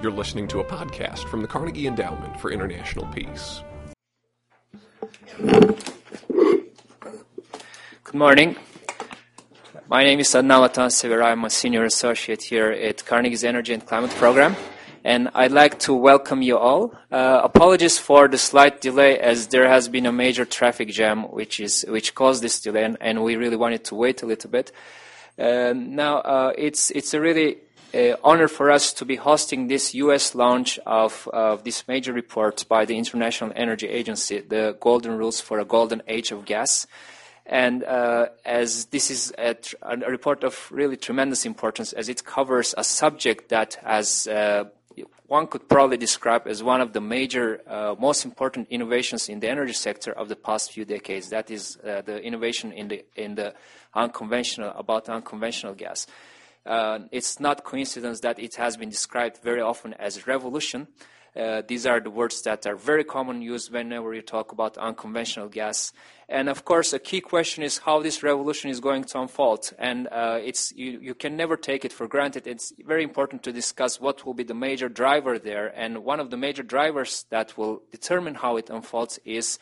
You're listening to a podcast from the Carnegie Endowment for International Peace. Good morning. My name is Adnan Vatansever. I'm a senior associate here at Carnegie's Energy and Climate Program, and I'd like to welcome you all. Uh, apologies for the slight delay, as there has been a major traffic jam, which is which caused this delay, and, and we really wanted to wait a little bit. Uh, now, uh, it's it's a really uh, honor for us to be hosting this U.S. launch of, of this major report by the International Energy Agency, the Golden Rules for a Golden Age of Gas. And uh, as this is a, a, report of really tremendous importance, as it covers a subject that, as uh, one could probably describe as one of the major, uh, most important innovations in the energy sector of the past few decades. That is uh, the innovation in the in the unconventional about unconventional gas. Uh, it's not coincidence that it has been described very often as revolution. Uh, these are the words that are very common used whenever you talk about unconventional gas. And of course, a key question is how this revolution is going to unfold. And uh, it's, you, you can never take it for granted. It's very important to discuss what will be the major driver there. And one of the major drivers that will determine how it unfolds is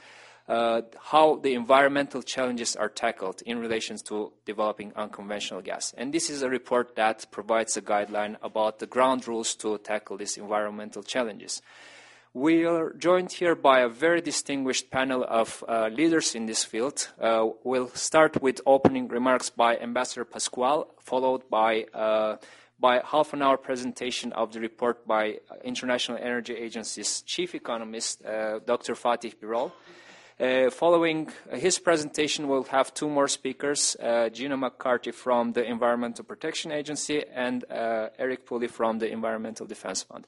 uh, how the environmental challenges are tackled in relation to developing unconventional gas. And this is a report that provides a guideline about the ground rules to tackle these environmental challenges. We are joined here by a very distinguished panel of uh, leaders in this field. Uh, we'll start with opening remarks by Ambassador Pascual, followed by uh, by half an hour presentation of the report by International Energy Agency's chief economist, uh, Dr. Fatih Birol. Uh, following his presentation, we'll have two more speakers, uh, Gina McCarthy from the Environmental Protection Agency and uh, Eric Pooley from the Environmental Defense Fund.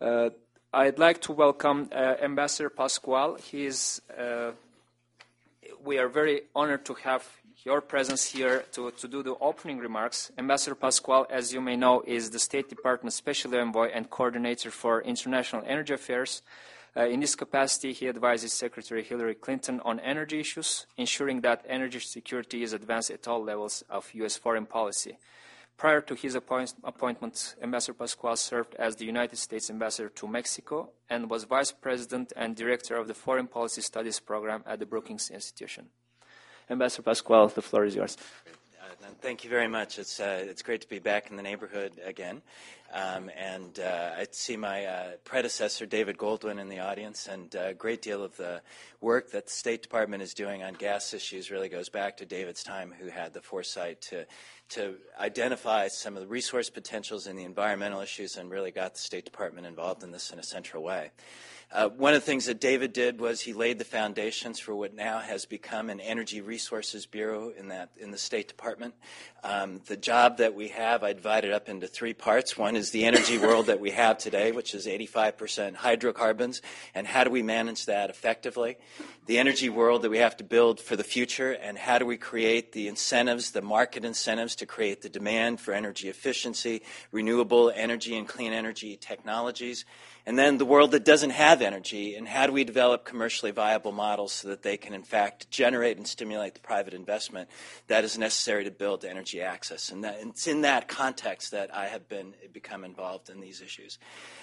Uh, I'd like to welcome uh, Ambassador Pascual. Uh, we are very honored to have your presence here to, to do the opening remarks. Ambassador Pascual, as you may know, is the State Department Special Envoy and Coordinator for International Energy Affairs. Uh, in this capacity, he advises Secretary Hillary Clinton on energy issues, ensuring that energy security is advanced at all levels of U.S. foreign policy. Prior to his appoint- appointment, Ambassador Pascual served as the United States Ambassador to Mexico and was Vice President and Director of the Foreign Policy Studies Program at the Brookings Institution. Ambassador Pascual, the floor is yours. Thank you very much. It's, uh, it's great to be back in the neighborhood again. Um, and uh, I see my uh, predecessor, David Goldwyn, in the audience, and a great deal of the work that the State Department is doing on gas issues really goes back to David's time, who had the foresight to, to identify some of the resource potentials and the environmental issues and really got the State Department involved in this in a central way. Uh, one of the things that David did was he laid the foundations for what now has become an Energy Resources Bureau in that in the State Department. Um, the job that we have, I divided up into three parts. One is the energy world that we have today, which is 85% hydrocarbons, and how do we manage that effectively? The energy world that we have to build for the future, and how do we create the incentives, the market incentives to create the demand for energy efficiency, renewable energy, and clean energy technologies? And then the world that doesn't have energy, and how do we develop commercially viable models so that they can, in fact, generate and stimulate the private investment that is necessary to build energy access? And, that, it's in that context that I have been become involved in these issues.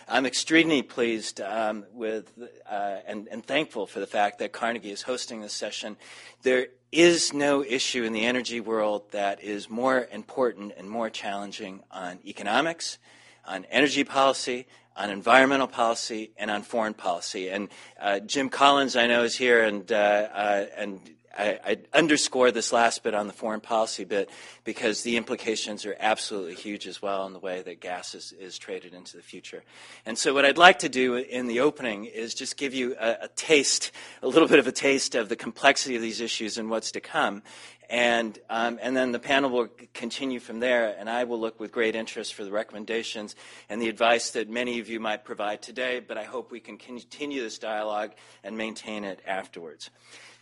I'm extremely pleased um, with uh, and, and thankful for the fact that Carnegie is hosting this session. There is no issue in the energy world that is more important and more challenging on economics, on energy policy, on environmental policy and on foreign policy. And uh, Jim Collins, I know, is here, and uh, uh, and I, I, underscore this last bit on the foreign policy bit because the implications are absolutely huge as well in the way that gas is, is traded into the future. And so, what I'd like to do in the opening is just give you a, a taste, a little bit of a taste of the complexity of these issues and what's to come. And, um, and then the panel will continue from there, and I will look with great interest for the recommendations and the advice that many of you might provide today, but I hope we can continue this dialogue and maintain it afterwards.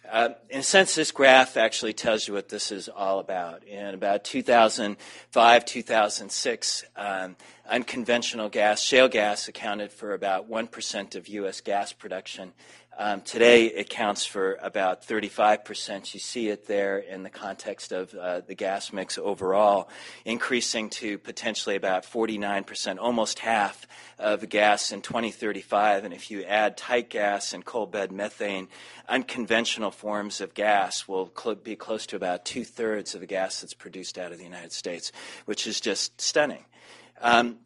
Uh, in a sense, this graph actually tells you what this is all about. In about 2005, 2006, um, unconventional gas, shale gas, accounted for about 1% of U.S. gas production. Um, today, it counts for about 35%. You see it there in the context of uh, the gas mix overall, increasing to potentially about 49%, almost half of gas in 2035. And if you add tight gas and coal bed methane, unconventional forms of gas will cl- be close to about two thirds of the gas that's produced out of the United States, which is just stunning. Um,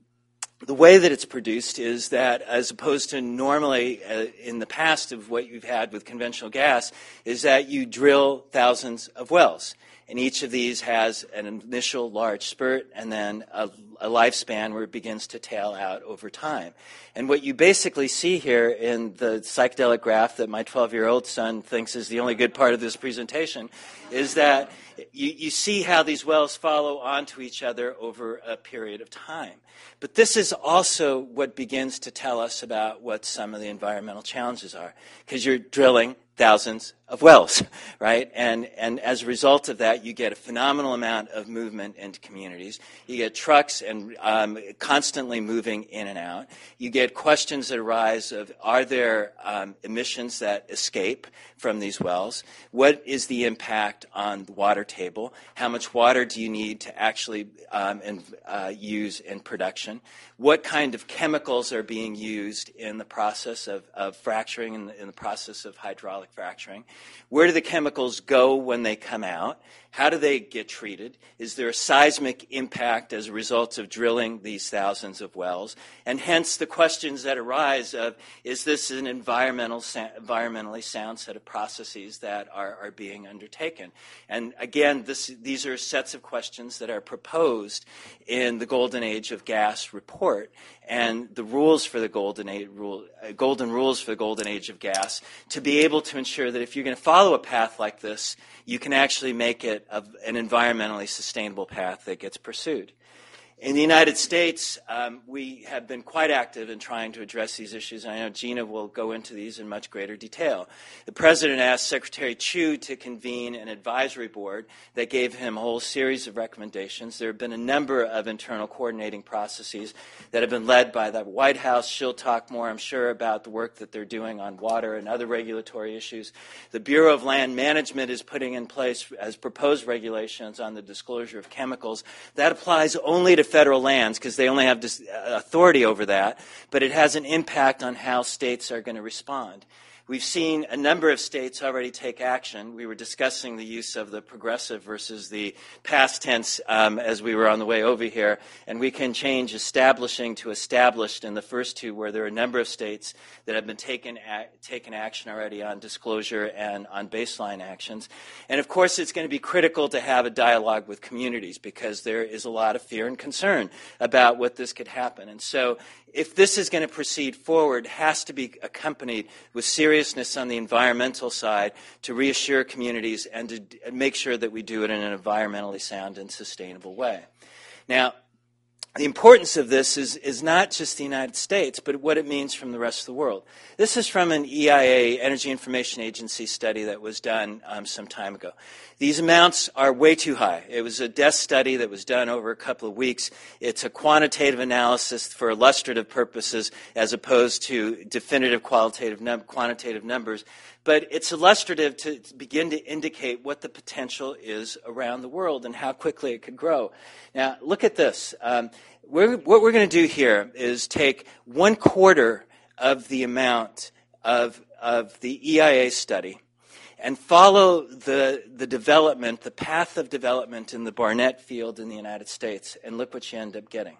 the way that it's produced is that, as opposed to normally uh, in the past of what you've had with conventional gas, is that you drill thousands of wells. And each of these has an initial large spurt and then a, a, lifespan where it begins to tail out over time. And what you basically see here in the psychedelic graph that my 12 year old son thinks is the only good part of this presentation is that you, you see how these wells follow onto each other over a period of time. But this is also what begins to tell us about what some of the environmental challenges are. Because you're drilling thousands of wells, right? And, and as a result of that, you get a phenomenal amount of movement into communities. You get trucks and um, constantly moving in and out. You get questions that arise of are there um, emissions that escape from these wells? What is the impact on the water table? How much water do you need to actually um, uh, use in production? What kind of chemicals are being used in the process of, of fracturing, in the, in the process of hydraulic fracturing? Where do the chemicals go when they come out? How do they get treated? Is there a seismic impact as a result of drilling these thousands of wells? And hence the questions that arise of is this an environmental, environmentally sound set of processes that are, are being undertaken? And again, this, these are sets of questions that are proposed in the Golden Age of Gas report and the rules for the golden age rule, uh, golden rules for the golden age of gas to be able to ensure that if you're going to follow a path like this, you can actually make it a, an environmentally sustainable path that gets pursued. In the United States, um, we have been quite active in trying to address these issues. I know Gina will go into these in much greater detail. The President asked Secretary Chu to convene an advisory board that gave him a whole series of recommendations. There have been a number of internal coordinating processes that have been led by the White House. She'll talk more, I'm sure, about the work that they're doing on water and other regulatory issues. The Bureau of Land Management is putting in place as proposed regulations on the disclosure of chemicals. That applies only to federal lands because they only have uh, authority over that, but it has an impact on how states are going to respond. We've seen a number of states already take action. We were discussing the use of the progressive versus the past tense um, as we were on the way over here, and we can change establishing to established in the first two, where there are a number of states that have been taken taken action already on disclosure and on baseline actions. And of course, it's going to be critical to have a dialogue with communities because there is a lot of fear and concern about what this could happen. And so, if this is going to proceed forward, has to be accompanied with seriousness on the environmental side to reassure communities and to make sure that we do it in an environmentally sound and sustainable way. Now, the importance of this is, is not just the United States, but what it means from the rest of the world. This is from an EIA, Energy Information Agency study that was done um, some time ago. These amounts are way too high. It was a desk study that was done over a couple of weeks. It's a quantitative analysis for illustrative purposes as opposed to definitive qualitative num- quantitative numbers. But it's illustrative to begin to indicate what the potential is around the world and how quickly it could grow. Now, look at this. Um, we're, what we're going to do here is take one quarter of the amount of, of the EIA study and follow the, the development, the path of development in the Barnett field in the United States, and look what you end up getting.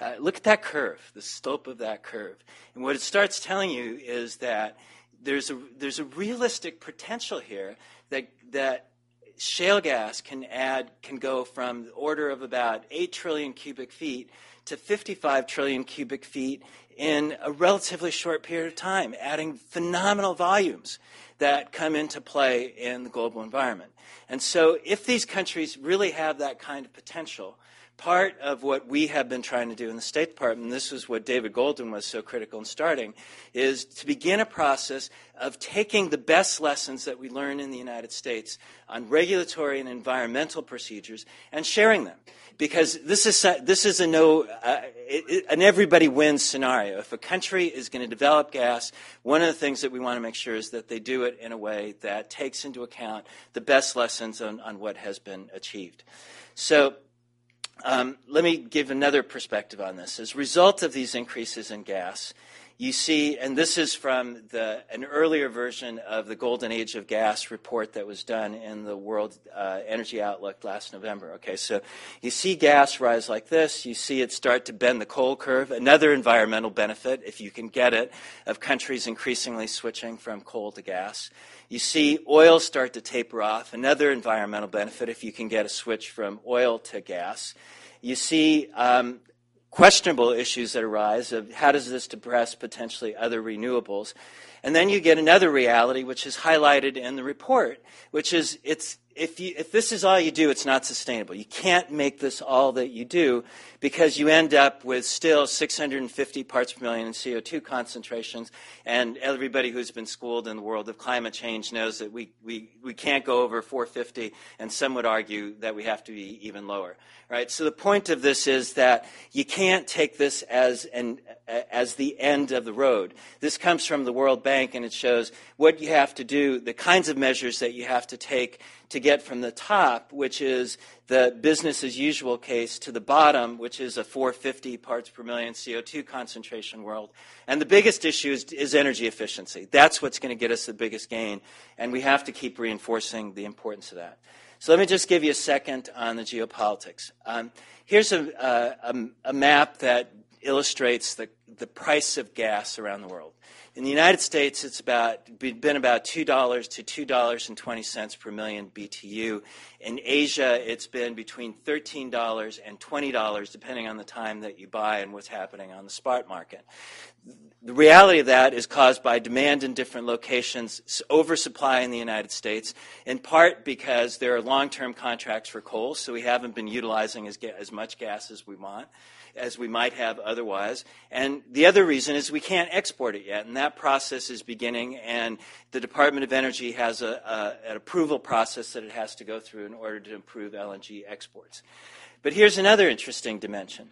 Uh, look at that curve, the slope of that curve. And what it starts telling you is that there's a, there's a realistic potential here that, that shale gas can add, can go from the order of about 8 trillion cubic feet to 55 trillion cubic feet in a relatively short period of time, adding phenomenal volumes that come into play in the global environment. And so, if these countries really have that kind of potential, part of what we have been trying to do in the State Department, and this is what David Goldwyn was so critical in starting, is to begin a process of taking the best lessons that we learn in the United States on regulatory and environmental procedures and sharing them. Because this is, this is a no, uh, it, it, an everybody wins scenario. If a country is going to develop gas, one of the things that we want to make sure is that they do it in a way that takes into account the best lessons on, on what has been achieved. So, um, let me give another perspective on this. As a result of these increases in gas, you see, and this is from the, an earlier version of the Golden Age of Gas report that was done in the World uh, Energy Outlook last November. Okay, so you see gas rise like this. You see it start to bend the coal curve. Another environmental benefit, if you can get it, of countries increasingly switching from coal to gas. You see oil start to taper off. Another environmental benefit, if you can get a switch from oil to gas. You see um, questionable issues that arise of how does this depress potentially other renewables. And then you get another reality, which is highlighted in the report, which is it's if, you, if this is all you do, it's not sustainable. You can't make this all that you do because you end up with still 650 parts per million in CO2 concentrations. And everybody who's been schooled in the world of climate change knows that we, we, we can't go over 450, and some would argue that we have to be even lower. Right? So the point of this is that you can't take this as, an, as the end of the road. This comes from the World Bank, and it shows what you have to do, the kinds of measures that you have to take to get from the top, which is the business as usual case, to the bottom, which is a 450 parts per million CO2 concentration world. And the biggest issue is, is energy efficiency. That's what's going to get us the biggest gain, and we have to keep reinforcing the importance of that. So let me just give you a second on the geopolitics. Um, here's a, a, a map that illustrates the, the price of gas around the world. In the United States, it's about been about two dollars to two dollars and twenty cents per million BTU. In Asia, it's been between thirteen dollars and twenty dollars, depending on the time that you buy and what's happening on the spot market. The reality of that is caused by demand in different locations, oversupply in the United States, in part because there are long-term contracts for coal, so we haven't been utilizing as, as much gas as we want as we might have otherwise. And the other reason is we can't export it yet, and that process is beginning, and the Department of Energy has a, a, an approval process that it has to go through in order to improve LNG exports. But here's another interesting dimension.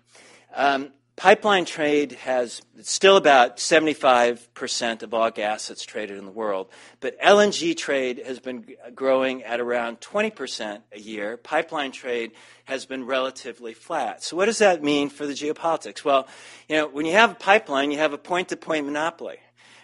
Um, Pipeline trade has still about 75% of all gas that's traded in the world, but LNG trade has been growing at around 20% a year. Pipeline trade has been relatively flat. So what does that mean for the geopolitics? Well, you know, when you have a pipeline, you have a point-to-point monopoly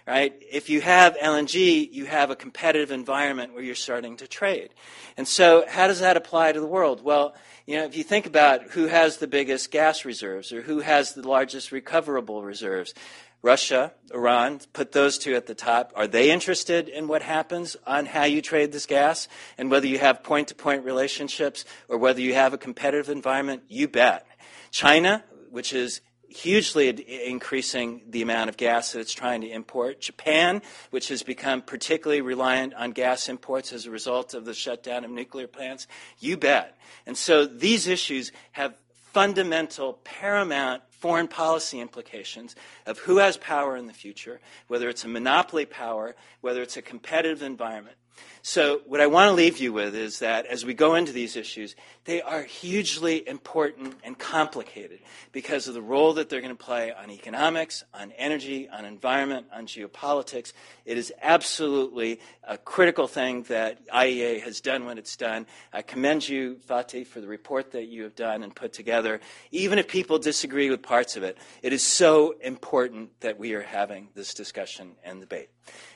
right? If you have LNG, you have a competitive environment where you're starting to trade. And so, how does that apply to the world? Well, you know, if you think about who has the biggest gas reserves or who has the largest recoverable reserves, Russia, Iran, put those two at the top. Are they interested in what happens on how you trade this gas and whether you have point to point relationships or whether you have a competitive environment? You bet. China, which is hugely increasing the amount of gas that it's trying to import. Japan, which has become particularly reliant on gas imports as a result of the shutdown of nuclear plants, you bet. And so these issues have fundamental, paramount foreign policy implications of who has power in the future, whether it's a monopoly power, whether it's a competitive environment. So, what I want to leave you with is that as we go into these issues, they are hugely important and complicated because of the role that they're going to play on economics, on energy, on environment, on geopolitics. It is absolutely a critical thing that IEA has done when it's done. I commend you, Fatih, for the report that you have done and put together. Even if people disagree with parts of it, it is so important that we are having this discussion and debate.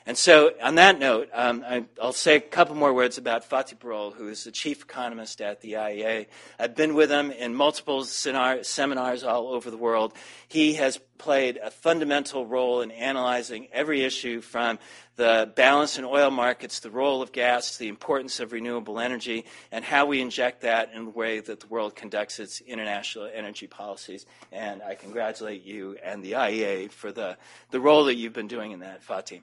And so, on that note, um, I, will say a couple more words about Fatih Birol, who is the chief economist at the IEA. I've been with him in multiple seminars all over the world. He has played a fundamental role in analyzing every issue from the balance in oil markets, the role of gas, the importance of renewable energy, and how we inject that in the way that the world conducts its international energy policies. And I congratulate you and the IEA for the, the role that you've been doing in that, Fatih.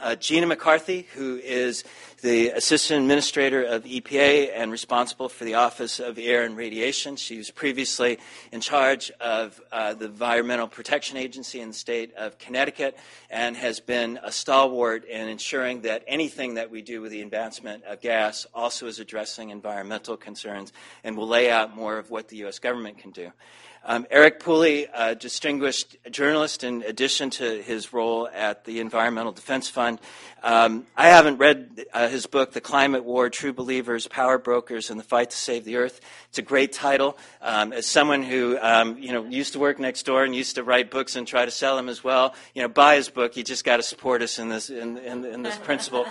Uh, Gina McCarthy, who is the Assistant Administrator of EPA and responsible for the Office of Air and Radiation. She was previously in charge of uh, the Environmental Protection Agency in the state of Connecticut and has been a stalwart in ensuring that anything that we do with the advancement of gas also is addressing environmental concerns and will lay out more of what the U.S. government can do. Um, Eric Pooley, a distinguished journalist, in addition to his role at the Environmental Defense Fund. Um, I haven't read uh, his book, The Climate War True Believers, Power Brokers, and the Fight to Save the Earth. It's a great title. Um, as someone who um, you know, used to work next door and used to write books and try to sell them as well, you know, buy his book. You just got to support us in this, in, in, in this principle.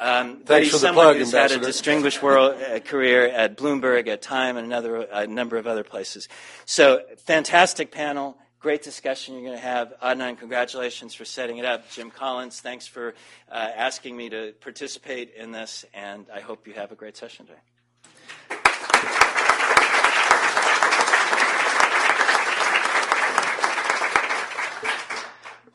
Um, Thanks for the someone plug, who's Ambassador. had a distinguished world uh, career at Bloomberg, at Time, and another, a number of other places. So fantastic panel. Great discussion you're going to have. Adnan, congratulations for setting it up. Jim Collins, thanks for uh, asking me to participate in this, and I hope you have a great session today.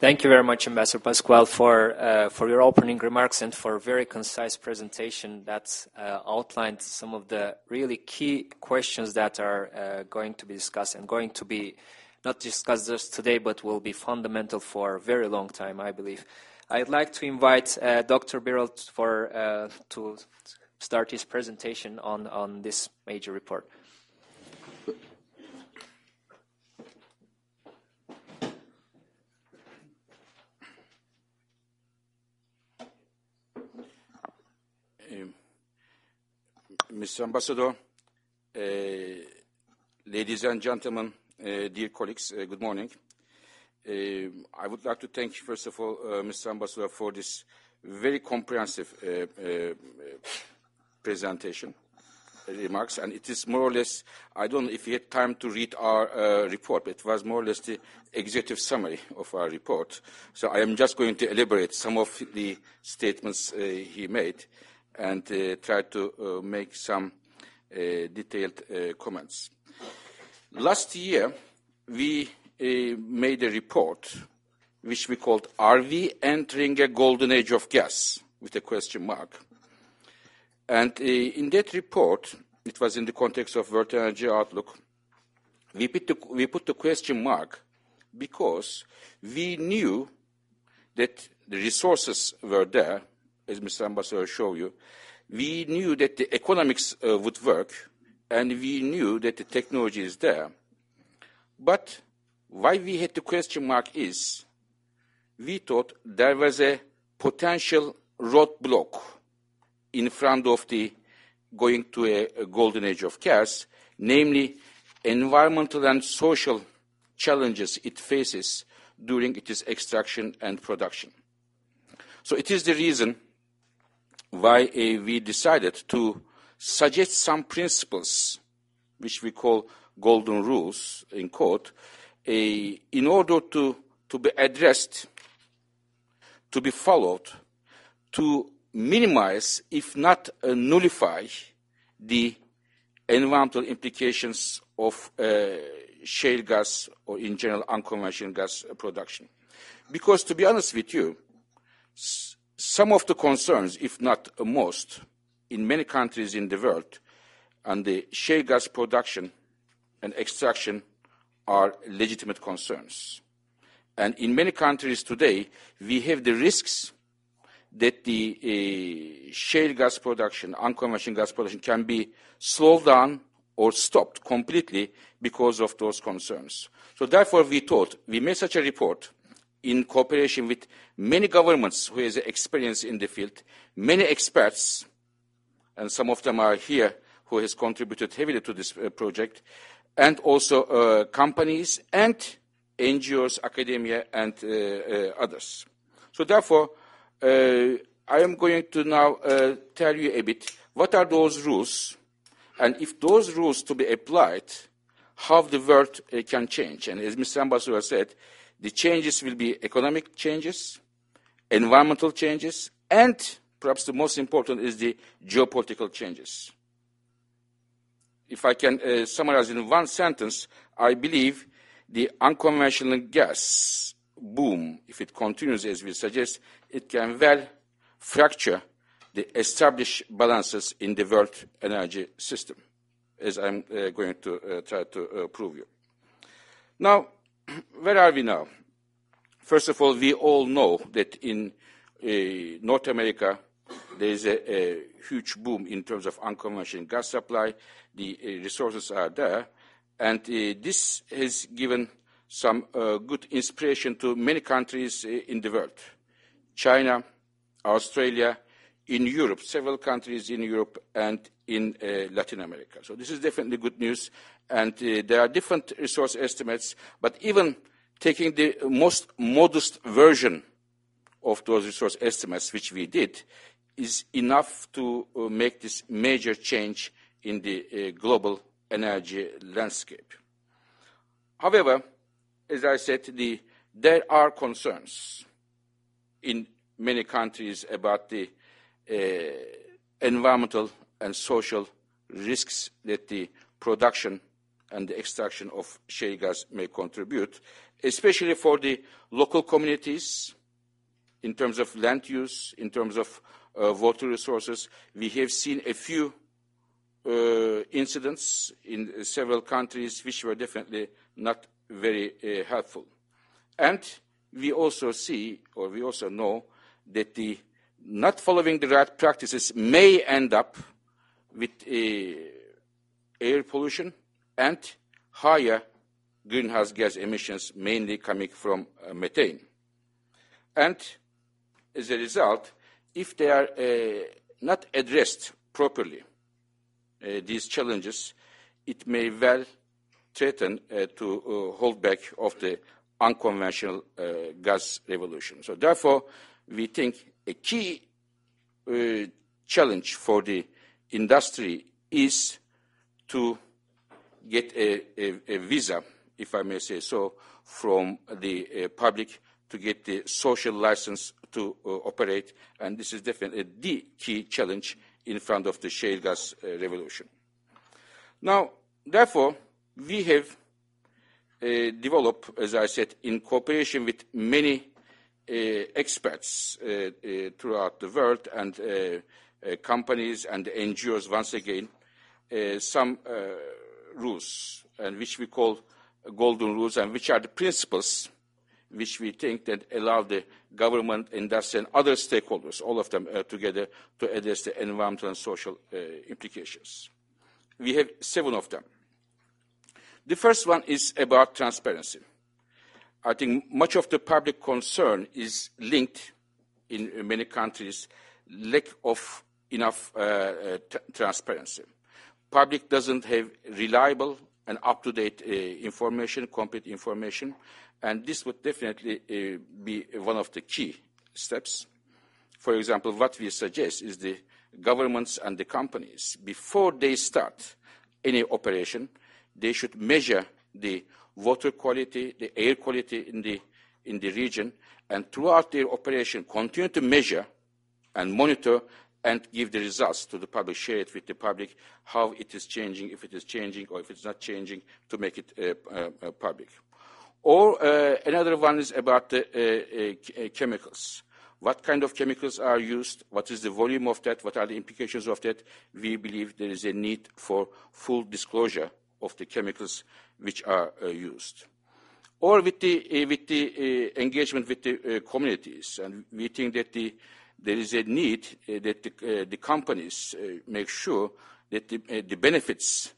Thank you very much, Ambassador Pascual, for, uh, for your opening remarks and for a very concise presentation that uh, outlined some of the really key questions that are uh, going to be discussed and going to be not discussed just today, but will be fundamental for a very long time, I believe. I'd like to invite uh, Dr. Birol for, uh, to start his presentation on, on this major report. Mr. Ambassador, uh, ladies and gentlemen, uh, dear colleagues, uh, good morning. I would like to thank, first of all, Mr. Ambassador, for this very comprehensive presentation remarks, and it is more or less, I don't know if you had time to read our uh, report, but it was more or less the executive summary of our report. So I am just going to elaborate some of the statements uh, he made and uh, try to uh, make some uh, detailed comments. Last year, we made a report which we called Are we entering a golden age of gas? with a question mark. And in that report, it was in the context of World Energy Outlook, we put, the, we put the question mark because we knew that the resources were there, as Mr. Ambassador showed you, we knew that the economics uh, would work and we knew that the technology is there. But why we had the question mark is we thought there was a potential roadblock in front of the going to a, a golden age of gas, namely environmental and social challenges it faces during its extraction and production. So it is the reason why uh, we decided to suggest some principles, which we call golden rules in court, uh, in order to, to be addressed, to be followed, to minimize, if not uh, nullify, the environmental implications of shale gas or in general unconventional gas production. Because to be honest with you, some of the concerns, if not most, in many countries in the world on the shale gas production and extraction are legitimate concerns. And in many countries today, we have the risks that the uh, shale gas production, unconventional gas production, can be slowed down or stopped completely because of those concerns. So therefore, we thought we made such a report in cooperation with many governments who has experience in the field, many experts, and some of them are here who has contributed heavily to this uh, project, and also uh, companies and NGOs, academia, and uh, uh, others. So therefore, uh, I am going to now uh, tell you a bit what are those rules, and if those rules to be applied, how the world can change. And as Mr. Ambassador said, the changes will be economic changes, environmental changes, and perhaps the most important is the geopolitical changes. If I can uh, summarize in one sentence, I believe the unconventional gas boom, if it continues as we suggest, it can well fracture the established balances in the world energy system, as I'm uh, going to uh, try to uh, prove you. Now, where are we now? First of all, we all know that in uh, North America, there is a, a, huge boom in terms of unconventional gas supply. The uh, resources are there. And uh, this has given some uh, good inspiration to many countries uh, in the world. China, Australia, in Europe, several countries in Europe and in uh, Latin America. So this is definitely good news. And there are different resource estimates, but even taking the most modest version of those resource estimates, which we did, is enough to uh, make this major change in the uh, global energy landscape. However, as I said, the, there are concerns in many countries about the uh, environmental and social risks that the production and the extraction of shale gas may contribute, especially for the local communities in terms of land use, in terms of uh, water resources. We have seen a few uh, incidents in several countries which were definitely not very uh, helpful. And we also see, or we also know, that the not following the right practices may end up with air pollution and higher greenhouse gas emissions, mainly coming from uh, methane. And as a result, if they are uh, not addressed properly, uh, these challenges, it may well threaten uh, to uh, hold back of the unconventional uh, gas revolution. So therefore, we think a key challenge for the industry is to get a, a, a, visa, if I may say so, from the uh, public to get the social license to uh, operate. And this is definitely the key challenge in front of the shale gas uh, revolution. Now, therefore, we have uh, developed, as I said, in cooperation with many uh, experts uh, throughout the world and companies and NGOs, once again, some rules, and which we call golden rules, and which are the principles which we think that allow the government, industry, and other stakeholders, all of them uh, together, to address the environmental and social uh, implications. We have seven of them. The first one is about transparency. I think much of the public concern is linked in many countries lack of enough uh, uh, transparency. Public doesn't have reliable and up-to-date uh, information, complete information, and this would definitely uh, be one of the key steps. For example, what we suggest is the governments and the companies, before they start any operation, they should measure the water quality, the air quality in the, in the region, and throughout their operation continue to measure and monitor and give the results to the public, share it with the public, how it is changing, if it is changing or if it's not changing, to make it uh, uh, uh public. Or uh, another one is about the uh, uh, chemicals. What kind of chemicals are used? What is the volume of that? What are the implications of that? We believe there is a need for full disclosure of the chemicals which are uh, used. Or with the, uh, with the uh, engagement with the communities. And we think that the, there is a need that the, the companies make sure that the, the benefits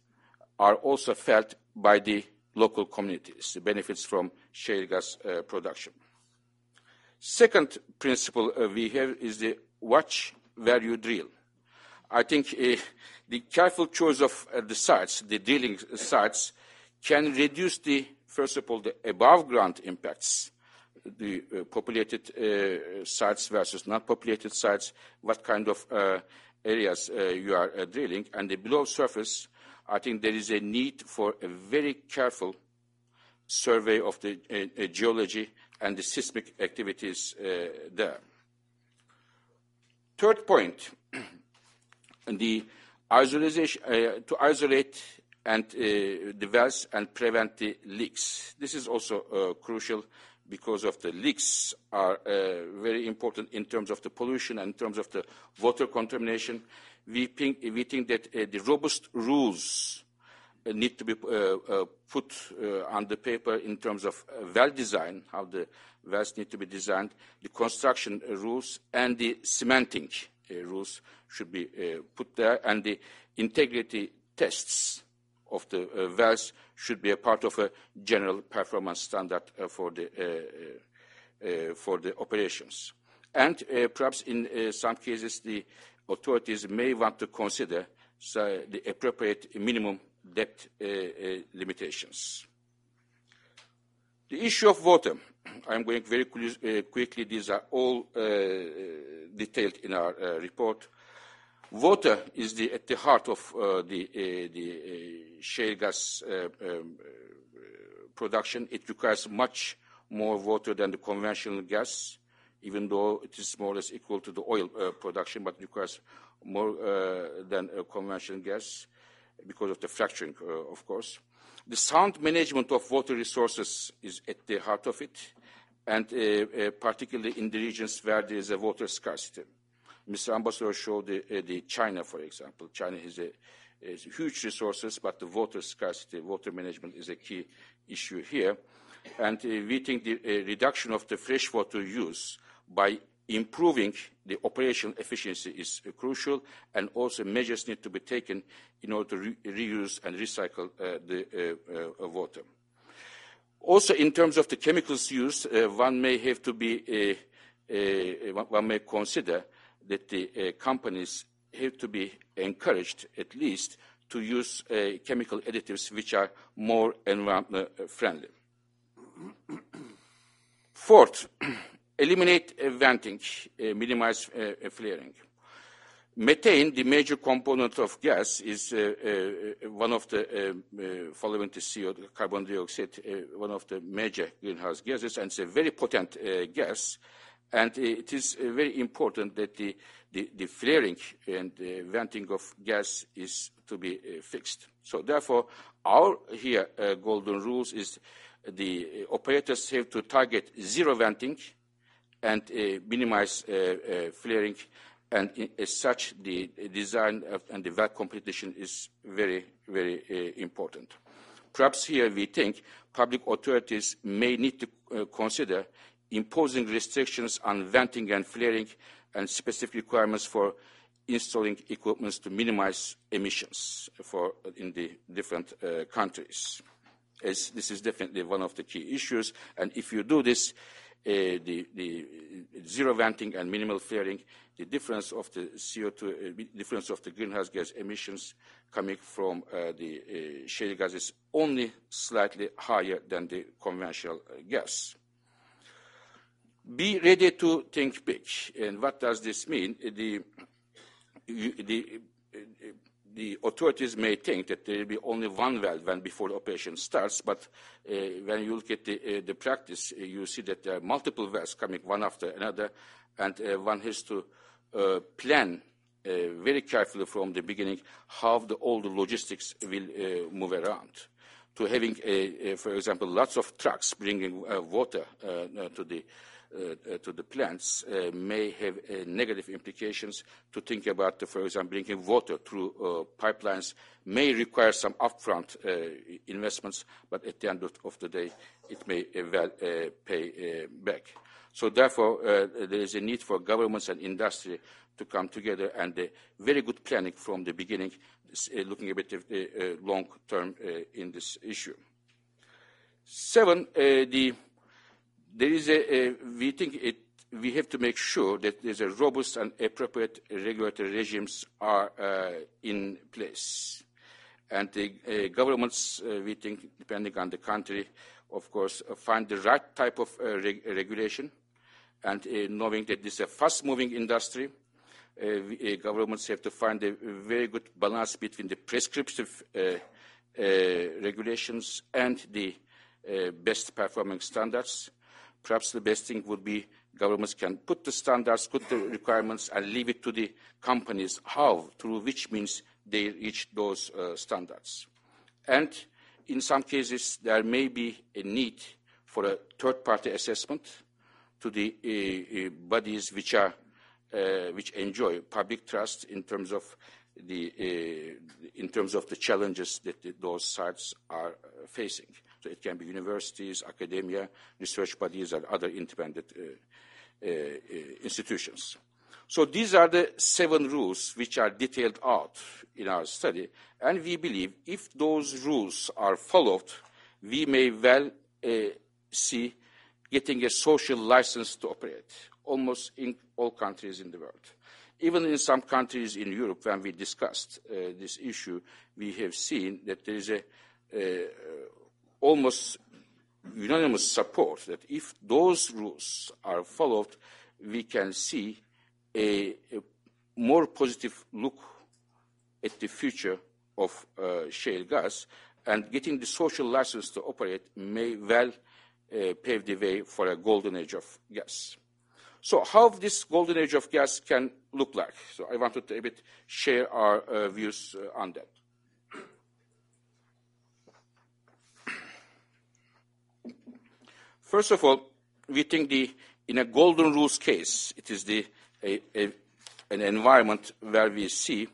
are also felt by the local communities, the benefits from shale gas uh, production. Second principle uh, we have is the watch where you drill. I think uh, the careful choice of uh, the sites, the drilling sites, can reduce the, first of all, the above ground impacts, the uh, populated uh, sites versus not populated sites, what kind of uh, areas uh, you are uh, drilling, and the below surface, I think there is a need for a very careful survey of the uh, geology and the seismic activities there. Third point, the isolation, to isolate and the wells and prevent the leaks. This is also crucial. Because of the leaks are uh, very important in terms of the pollution and in terms of the water contamination. We think, we think that uh, the robust rules uh, need to be uh, uh, put on the paper in terms of well design, how the wells need to be designed, the construction rules, and the cementing rules should be put there, and the integrity tests of the uh, wells should be a part of a general performance standard uh, for, the, uh, for the operations. And perhaps in some cases, the authorities may want to consider so the appropriate minimum depth limitations. The issue of water, I'm going very quickly. These are all detailed in our report. Water is the, at the heart of uh, the, uh, the uh, shale gas uh, um, production. It requires much more water than the conventional gas, even though it is more or less equal to the oil uh, production, but requires more uh, than conventional gas because of the fracturing, of course. The sound management of water resources is at the heart of it, and particularly in the regions where there is a water scarcity. Mr. Ambassador showed the, uh, the China, for example. China is a, huge resources, but the water scarcity, water management is a key issue here. And uh, we think the uh, reduction of the freshwater use by improving the operational efficiency is uh, crucial, and also measures need to be taken in order to re reuse and recycle uh, the uh, water. Also, in terms of the chemicals used, one may have to be, one may consider that the companies have to be encouraged at least to use uh, chemical additives which are more environment friendly. Fourth, eliminate venting, uh, minimize uh, flaring. Methane, the major component of gas, is uh, uh, one of the, following the CO, carbon dioxide, one of the major greenhouse gases, and it's a very potent gas and it is uh, very important that the, the, the flaring and the venting of gas is to be uh, fixed. So therefore, our here uh, golden rules is the operators have to target zero venting and uh, minimize uh, uh, flaring. And as such, the design and the well completion is very, very important. Perhaps here we think public authorities may need to consider imposing restrictions on venting and flaring and specific requirements for installing equipment to minimize emissions for, in the different uh, countries. As this is definitely one of the key issues, and if you do this, uh, the, the, zero venting and minimal flaring, the difference of the CO2, uh, difference of the greenhouse gas emissions coming from uh, the uh, shale gas is only slightly higher than the conventional uh, gas. Be ready to think big. And what does this mean? The, the, the authorities may think that there will be only one well when before the operation starts, but uh, when you look at the, uh, the practice, uh, you see that there are multiple wells coming one after another, and uh, one has to uh, plan uh, very carefully from the beginning how the, all the logistics will move around. To having, for example, lots of trucks bringing water to the uh, uh, Uh, uh, to the plants uh, may have uh, negative implications to think about, for example, bringing water through pipelines may require some upfront investments, but at the end of, of the day, it may well pay back. So therefore, uh, there is a need for governments and industry to come together and uh, very good planning from the beginning, uh, looking a bit long term in this issue. Seven, the there is a, a we think it, we have to make sure that there's a robust and appropriate regulatory regimes are uh, in place. And the uh, governments, uh, we think, depending on the country, of course, uh, find the right type of uh, reg regulation. And uh, knowing that this is a fast-moving industry, we, governments have to find a very good balance between the prescriptive regulations and the best performing standards perhaps the best thing would be governments can put the standards, put the requirements, and leave it to the companies how, through which means they reach those uh, standards. And in some cases, there may be a need for a third-party assessment to the uh, uh, bodies which are uh, which enjoy public trust in terms of the uh, in terms of the challenges that those sites are uh, facing. It can be universities, academia, research bodies, and other independent uh, institutions. So these are the seven rules which are detailed out in our study, and we believe if those rules are followed, we may well uh, see getting a social license to operate, almost in all countries in the world. Even in some countries in Europe, when we discussed uh, this issue, we have seen that there is a uh, almost unanimous support that if those rules are followed, we can see a, a more positive look at the future of uh, shale gas, and getting the social license to operate may well uh, pave the way for a golden age of gas. So how this golden age of gas can look like? So I wanted to a bit share our uh, views uh, on that. First of all, we think the, in a golden rules case, it is the a, a, an environment where we see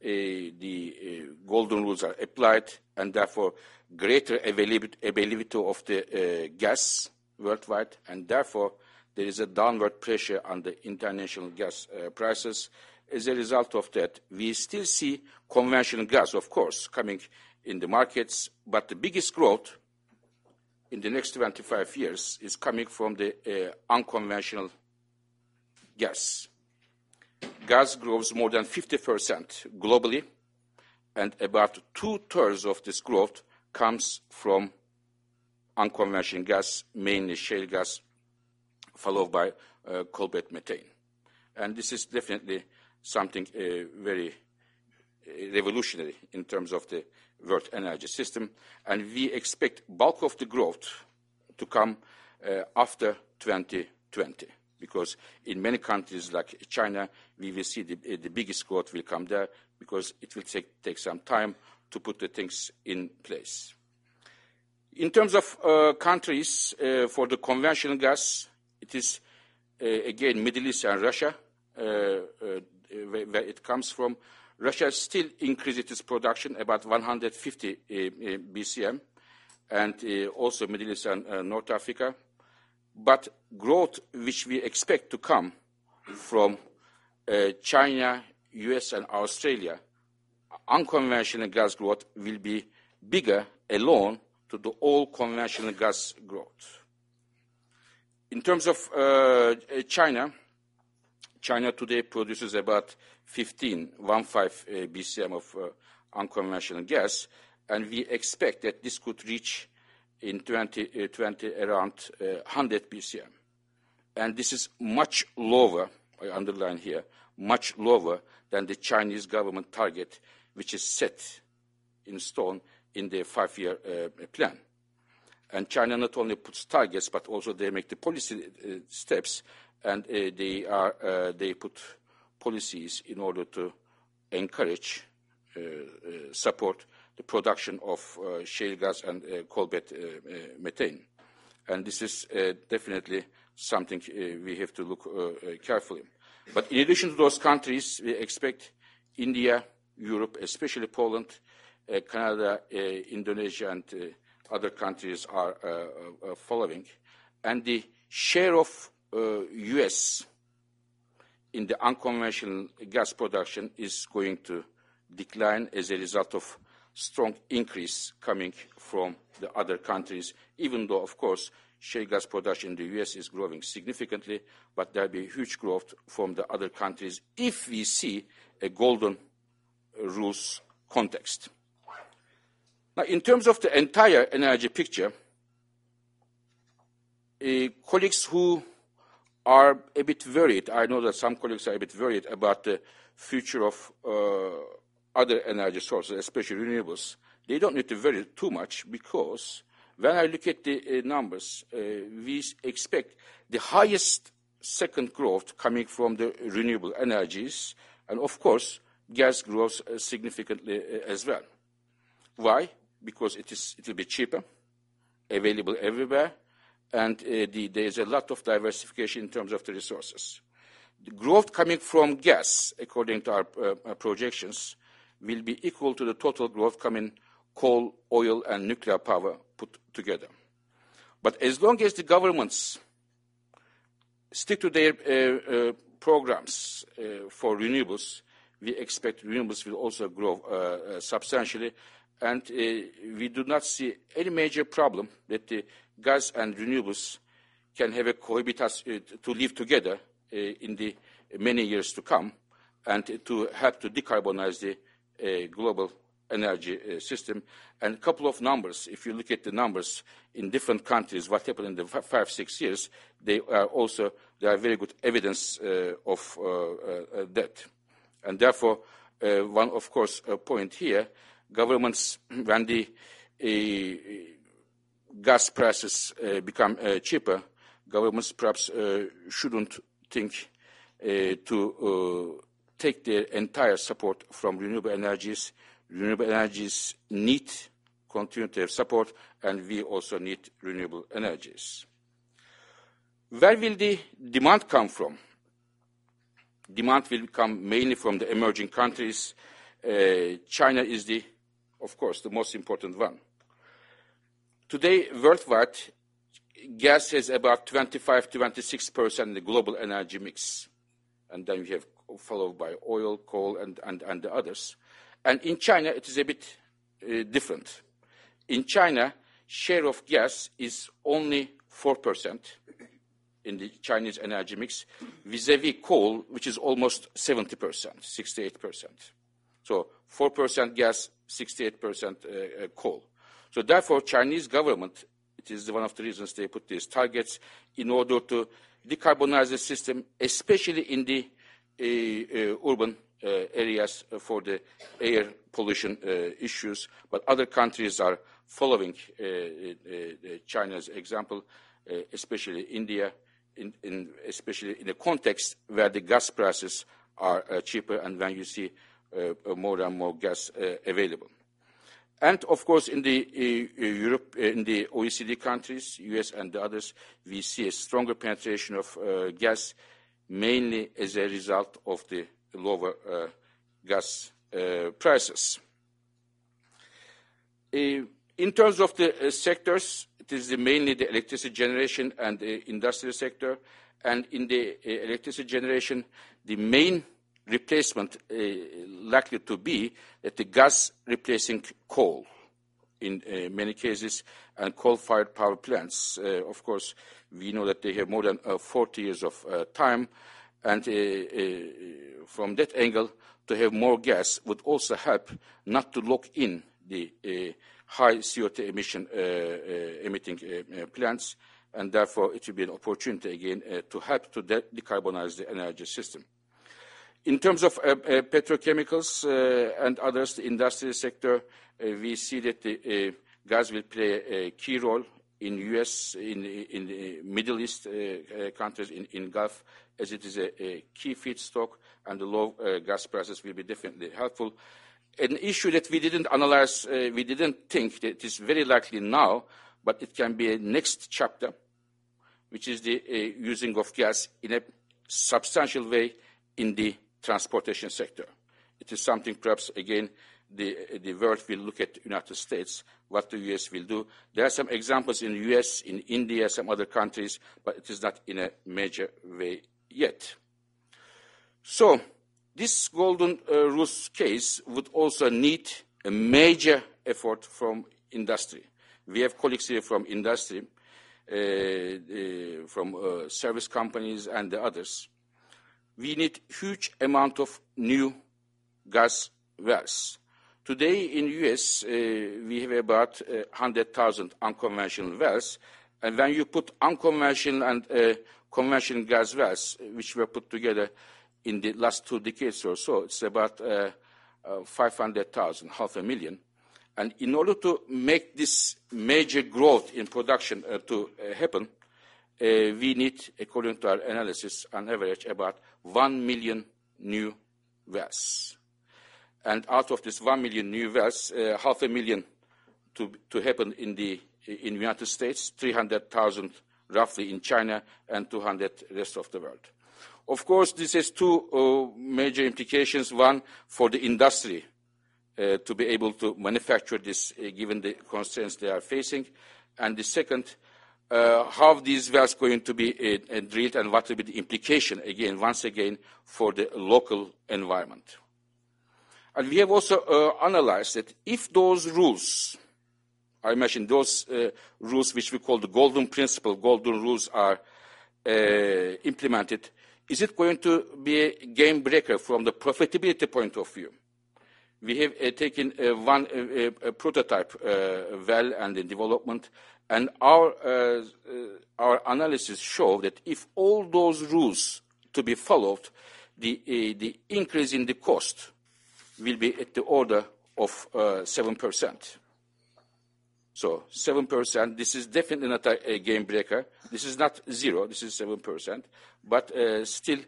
the golden rules are applied and therefore greater availability of the uh, gas worldwide and therefore there is a downward pressure on the international gas uh, prices. As a result of that, we still see conventional gas, of course, coming in the markets, but the biggest growth in the next 25 years is coming from the uh, unconventional gas. Gas grows more than 50% globally, and about two-thirds of this growth comes from unconventional gas, mainly shale gas, followed by uh, coal-bed methane. And this is definitely something uh, very uh, revolutionary in terms of the world energy system. And we expect bulk of the growth to come uh, after 2020 because in many countries like China, we will see the, the biggest growth will come there because it will take, take some time to put the things in place. In terms of uh, countries uh, for the conventional gas, it is uh, again Middle East and Russia uh, uh, where, where, it comes from. Russia still increased its production about 150 eh, eh, BCM, and eh, also Middle East and North Africa but growth which we expect to come from China, US, and Australia, unconventional gas growth will be bigger alone to the all conventional gas growth. In terms of China, China today produces about 15, 15 uh, BCM of uh, unconventional gas, and we expect that this could reach in 2020 uh, around 100 uh, BCM. And this is much lower, I underline here, much lower than the Chinese government target, which is set in stone in the five-year uh, plan. And China not only puts targets, but also they make the policy uh, steps, and uh, they, are, they put policies in order to encourage, uh, uh, support the production of uh, shale gas and uh, coal bed uh, uh, methane. And this is definitely something we have to look carefully. But in addition to those countries, we expect India, Europe, especially Poland, Canada, Indonesia, and other countries are following. And the share of U.S. in the unconventional gas production is going to decline as a result of strong increase coming from the other countries, even though, of course, shale gas production in the U.S. is growing significantly, but there'll be huge growth from the other countries if we see a golden rules context. Now, in terms of the entire energy picture, uh, colleagues who are a bit worried, I know that some colleagues are a bit worried about the future of uh, other energy sources, especially renewables, they don't need to worry too much because when I look at the uh, numbers, uh, we expect the highest second growth coming from the renewable energies, and of course, gas grows uh, significantly uh, as well. Why? Because it, is, it will be cheaper, available everywhere, and uh, the, there's a lot of diversification in terms of the resources. The growth coming from gas, according to our, uh, projections, will be equal to the total growth coming coal, oil, and nuclear power put together. But as long as the governments stick to their uh, uh, programs uh, for renewables, we expect renewables will also grow uh, uh, substantially. And uh, we do not see any major problem that the gas and renewables can have a cohabitas to live together in the many years to come and to help to decarbonize the global energy uh, system. And a couple of numbers, if you look at the numbers in different countries, what happened in the five, six years, they are also, they are very good evidence uh, of uh, uh that. And therefore, uh, one, of course, point here, governments, when the gas prices uh, become uh, cheaper, governments perhaps uh, shouldn't think to take their entire support from renewable energies renewable energies need continuity of support, and we also need renewable energies. Where will the demand come from? Demand will come mainly from the emerging countries. Uh, China is the, of course, the most important one. Today, worldwide, gas is about 25 to 26 percent in the global energy mix, and then we have followed by oil, coal, and, and, and the others. And in China, it is a bit uh, different. In China, share of gas is only 4% in the Chinese energy mix, vis-à-vis coal, which is almost 70%, 68%. So 4% gas, 68% uh, uh, coal. So therefore, Chinese government, it is one of the reasons they put these targets in order to decarbonize the system, especially in the uh, uh urban uh, areas for the air pollution issues, but other countries are following China's example, especially India, in, in, especially in a context where the gas prices are cheaper and when you see more and more gas available. And of course, in the uh, Europe, in the OECD countries, US and the others, we see a stronger penetration of uh, gas, mainly as a result of the lower uh, gas uh, prices. Uh, in terms of the sectors, it is mainly the electricity generation and the industrial sector. And in the electricity generation, the main replacement uh, likely to be that the gas replacing coal in uh, many cases and coal-fired power plants. Uh, of course, we know that they have more than 40 years of time and from that angle, to have more gas would also help not to lock in the high CO2 emission emitting plants, and therefore it will be an opportunity again to help to de decarbonize the energy system. In terms of uh, uh, petrochemicals uh, and others, the industrial sector, uh, we see that uh, gas will play a key role in U.S., in, the Middle East uh, countries, in, Gulf as it is a, key feedstock and the low gas prices will be definitely helpful. An issue that we didn't analyze, we didn't think that is very likely now, but it can be a next chapter, which is the using of gas in a substantial way in the transportation sector. It is something perhaps, again, the, the world will look at the United States, what the U.S. will do. There are some examples in the U.S., in India, some other countries, but it is not in a major way yet. So this golden uh, rules case would also need a major effort from industry. We have colleagues here from industry, uh, uh, from uh, service companies and the others. We need huge amount of new gas wells. Today in US, uh, we have about 100,000 uh, unconventional wells, and when you put unconventional and uh, conventional gas wells, which were put together in the last two decades or so. It's about uh, uh, 500,000, half a million. And in order to make this major growth in production uh, to uh, happen, uh, we need, according to our analysis, on average about 1 million new wells. And out of this 1 million new wells, uh, half a million to, to happen in the in United States, 300,000 roughly in China and 200 rest of the world. Of course, this has two uh, major implications. One, for the industry uh, to be able to manufacture this uh, given the constraints they are facing. And the second, uh, how these wells going to be uh, uh, drilled and what will be the implication, again, once again, for the local environment. And we have also uh, analyzed that if those rules, I imagine those uh, rules which we call the golden principle, golden rules are uh, implemented, is it going to be a game breaker from the profitability point of view? We have uh, taken uh, one uh, prototype well and in development, and our, our analysis show that if all those rules to be followed, the, the increase in the cost will be at the order of uh, 7%. So 7%, this is definitely not a, a, game breaker. This is not zero, this is 7%. But uh, still,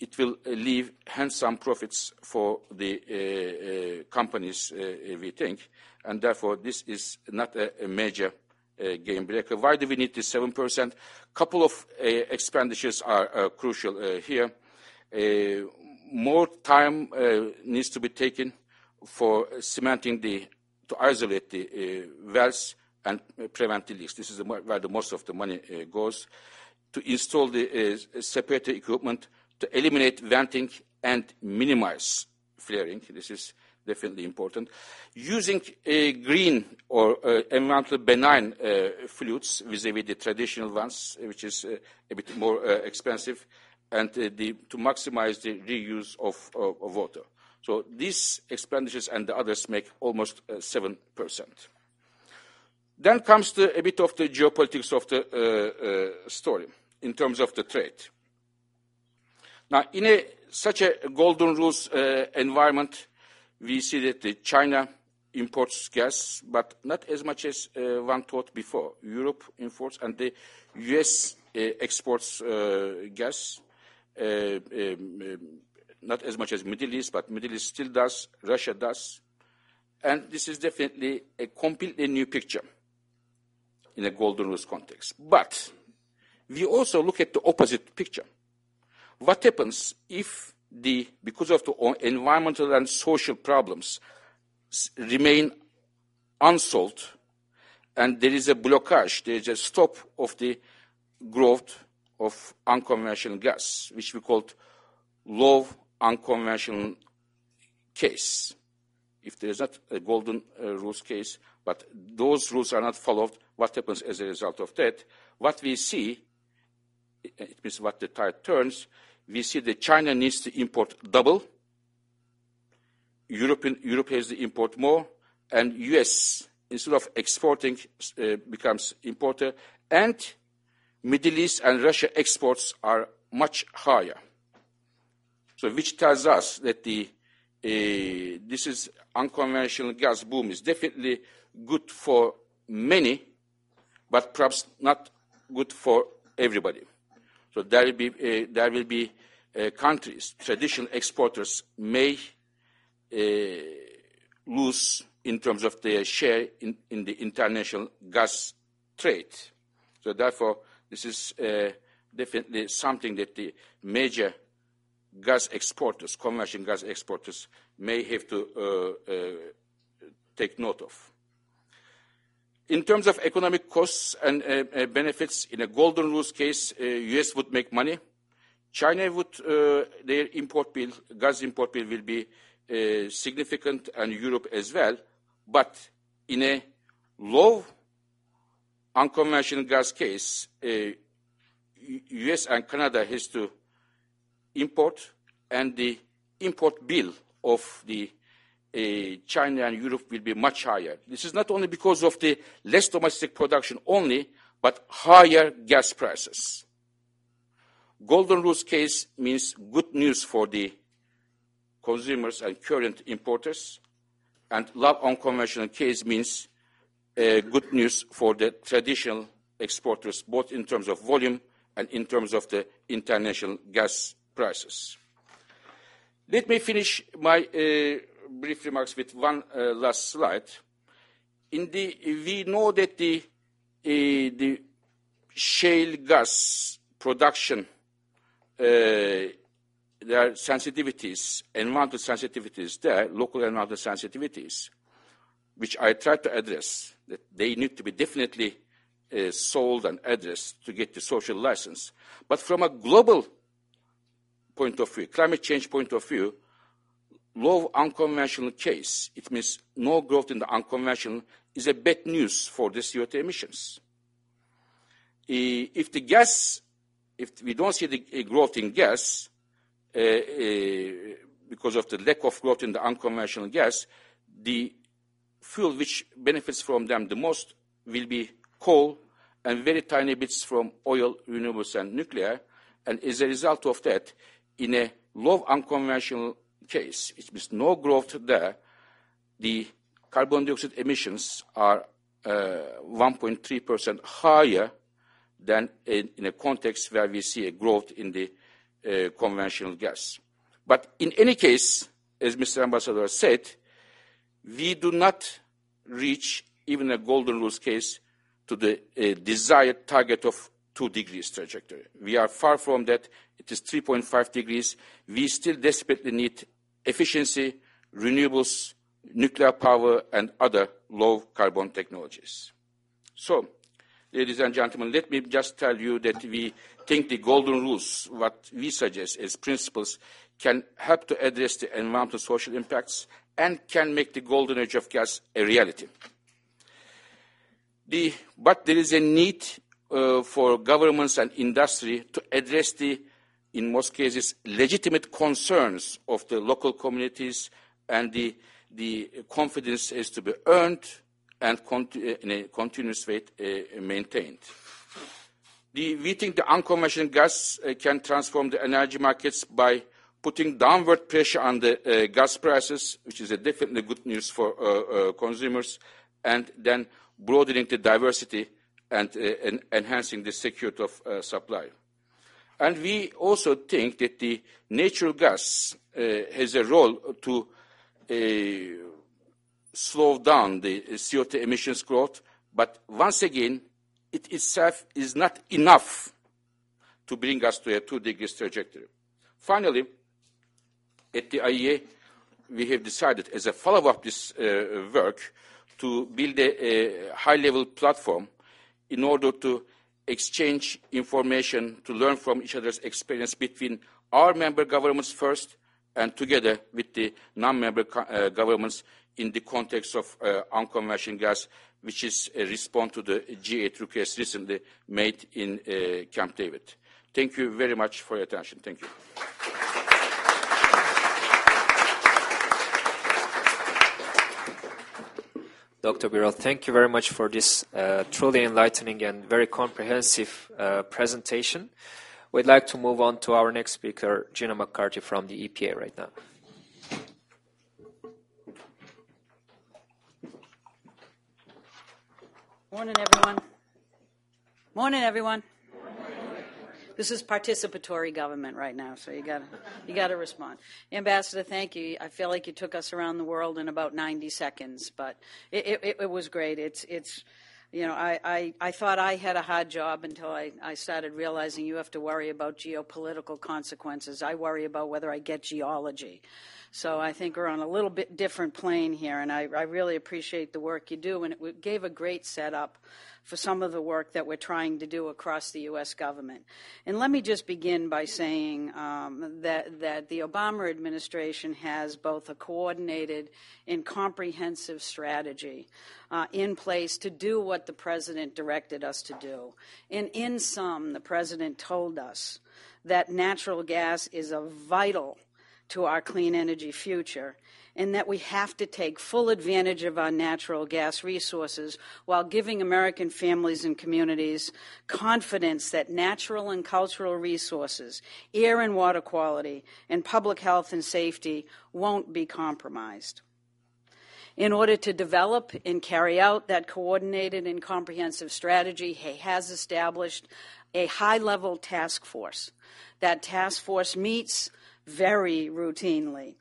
it will uh, leave handsome profits for the uh, uh companies, uh, uh, we think. And therefore, this is not a, major uh, game breaker. Why do we need this 7%? A couple of expenditures are crucial here more time needs to be taken for cementing the, to isolate the wells and prevent the leaks. This is where the most of the money goes. To install the separator equipment, to eliminate venting and minimize flaring. This is definitely important. Using green or uh, environmentally benign uh, fluids vis-à-vis the traditional ones, which is uh, a bit more expensive, and uh, the, to maximize the reuse of, of, of, water. So these expenditures and the others make almost uh, 7%. Then comes the, a bit of the geopolitics of the uh, uh, story in terms of the trade. Now, in a, such a golden rules uh, environment, we see that China imports gas, but not as much as uh, one thought before. Europe imports, and the U.S. exports gas. Uh, um, not as much as Middle East, but Middle East still does, Russia does. And this is definitely a completely new picture in a Golden Rules context. But we also look at the opposite picture. What happens if the, because of the environmental and social problems remain unsolved and there is a blockage, there is a stop of the growth of unconventional gas, which we called low unconventional case. If there is not a golden uh, rules case, but those rules are not followed, what happens as a result of that? What we see, it means what the tide turns, we see that China needs to import double, European, Europe has to import more, and US, instead of exporting, uh, becomes importer, and Middle East and Russia exports are much higher. So which tells us that the, uh, this is unconventional gas boom is definitely good for many, but perhaps not good for everybody. So there will be, uh, there will be uh, countries, traditional exporters may uh, lose in terms of their share in, in the international gas trade. So therefore, this is uh, definitely something that the major gas exporters, commercial gas exporters, may have to uh, take note of. In terms of economic costs and uh, uh, benefits, in a golden rules case, US uh, would make money. China would, their import bill, gas import bill will be significant and Europe as well. But in a low unconventional gas case, uh, US and Canada has to import, and the import bill of the uh, China and Europe will be much higher. This is not only because of the less domestic production only, but higher gas prices. Golden Rules case means good news for the consumers and current importers, and love unconventional case means uh, good news for the traditional exporters, both in terms of volume and in terms of the international gas prices. Let me finish my uh, brief remarks with one uh, last slide. We know that the, uh, shale gas production, uh, there are sensitivities, environmental sensitivities there, local environmental sensitivities, which I try to address, that they need to be definitely solved and addressed to get the social license. But from a global point of view, climate change point of view, low unconventional case, it means no growth in the unconventional, is a bad news for the CO2 emissions. If the gas, if we don't see the growth in gas, uh, uh, because of the lack of growth in the unconventional gas, the fuel which benefits from them the most will be coal and very tiny bits from oil, renewables, and nuclear. And as a result of that, in a low unconventional case, it means no growth there, the carbon dioxide emissions are uh, 1.3% higher than in, in, a context where we see a growth in the uh, conventional gas. But in any case, as Mr. Ambassador said, we do not reach even a golden rules case to the uh, desired target of 2 degrees trajectory. We are far from that. It is 3.5 degrees. We still desperately need efficiency, renewables, nuclear power, and other low carbon technologies. So, ladies and gentlemen, let me just tell you that we think the golden rules, what we suggest as principles, can help to address the environmental social impacts and can make the golden age of gas a reality. The, but there is a need uh, for governments and industry to address the, in most cases, legitimate concerns of the local communities and the, the confidence is to be earned and in a continuous way uh, maintained. The, we think the unconventional gas uh, can transform the energy markets by putting downward pressure on the uh, gas prices, which is definitely good news for consumers, and then broadening the diversity and, and enhancing the security of supply. And we also think that the natural gas has a role to slow down the CO2 emissions growth, but once again, it itself is not enough to bring us to a two degrees trajectory. Finally, at the IEA, we have decided as a follow-up this uh, work to build a, a high-level platform in order to exchange information, to learn from each other's experience between our member governments first and together with the non-member uh, governments in the context of uh, unconventional gas which is a response to the G8 request recently made in uh, Camp David. Thank you very much for your attention. Thank you. Dr. Birol, thank you very much for this uh, truly enlightening and very comprehensive uh, presentation. We'd like to move on to our next speaker, Gina McCarthy from the EPA right now. Morning, everyone. Morning, everyone. This is participatory government right now, so you got to you got to respond. Ambassador, thank you. I feel like you took us around the world in about 90 seconds, but it, it, it was great. It's it's you know, I, I, I thought I had a hard job until I, I started realizing you have to worry about geopolitical consequences. I worry about whether I get geology. So I think we're on a little bit different plane here, and I, I really appreciate the work you do, and it gave a great setup for some of the work that we're trying to do across the U.S. government. And let me just begin by saying um, that, that the Obama administration has both a coordinated and comprehensive strategy uh, in place to do what the president directed us to do. And in sum, the president told us that natural gas is a vital to our clean energy future, and that we have to take full advantage of our natural gas resources while giving American families and communities confidence that natural and cultural resources, air and water quality, and public health and safety won't be compromised. In order to develop and carry out that coordinated and comprehensive strategy, he has established a high level task force. That task force meets very routinely.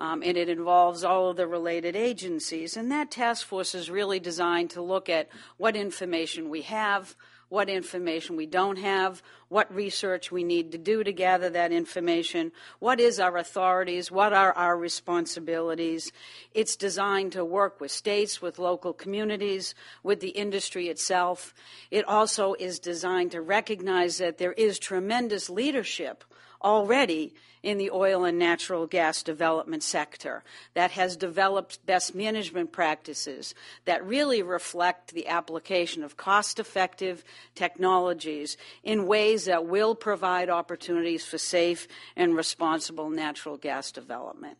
Um, and it involves all of the related agencies. And that task force is really designed to look at what information we have, what information we don't have, what research we need to do to gather that information, what is our authorities, what are our responsibilities. It's designed to work with states, with local communities, with the industry itself. It also is designed to recognize that there is tremendous leadership already in the oil and natural gas development sector that has developed best management practices that really reflect the application of cost effective technologies in ways that will provide opportunities for safe and responsible natural gas development.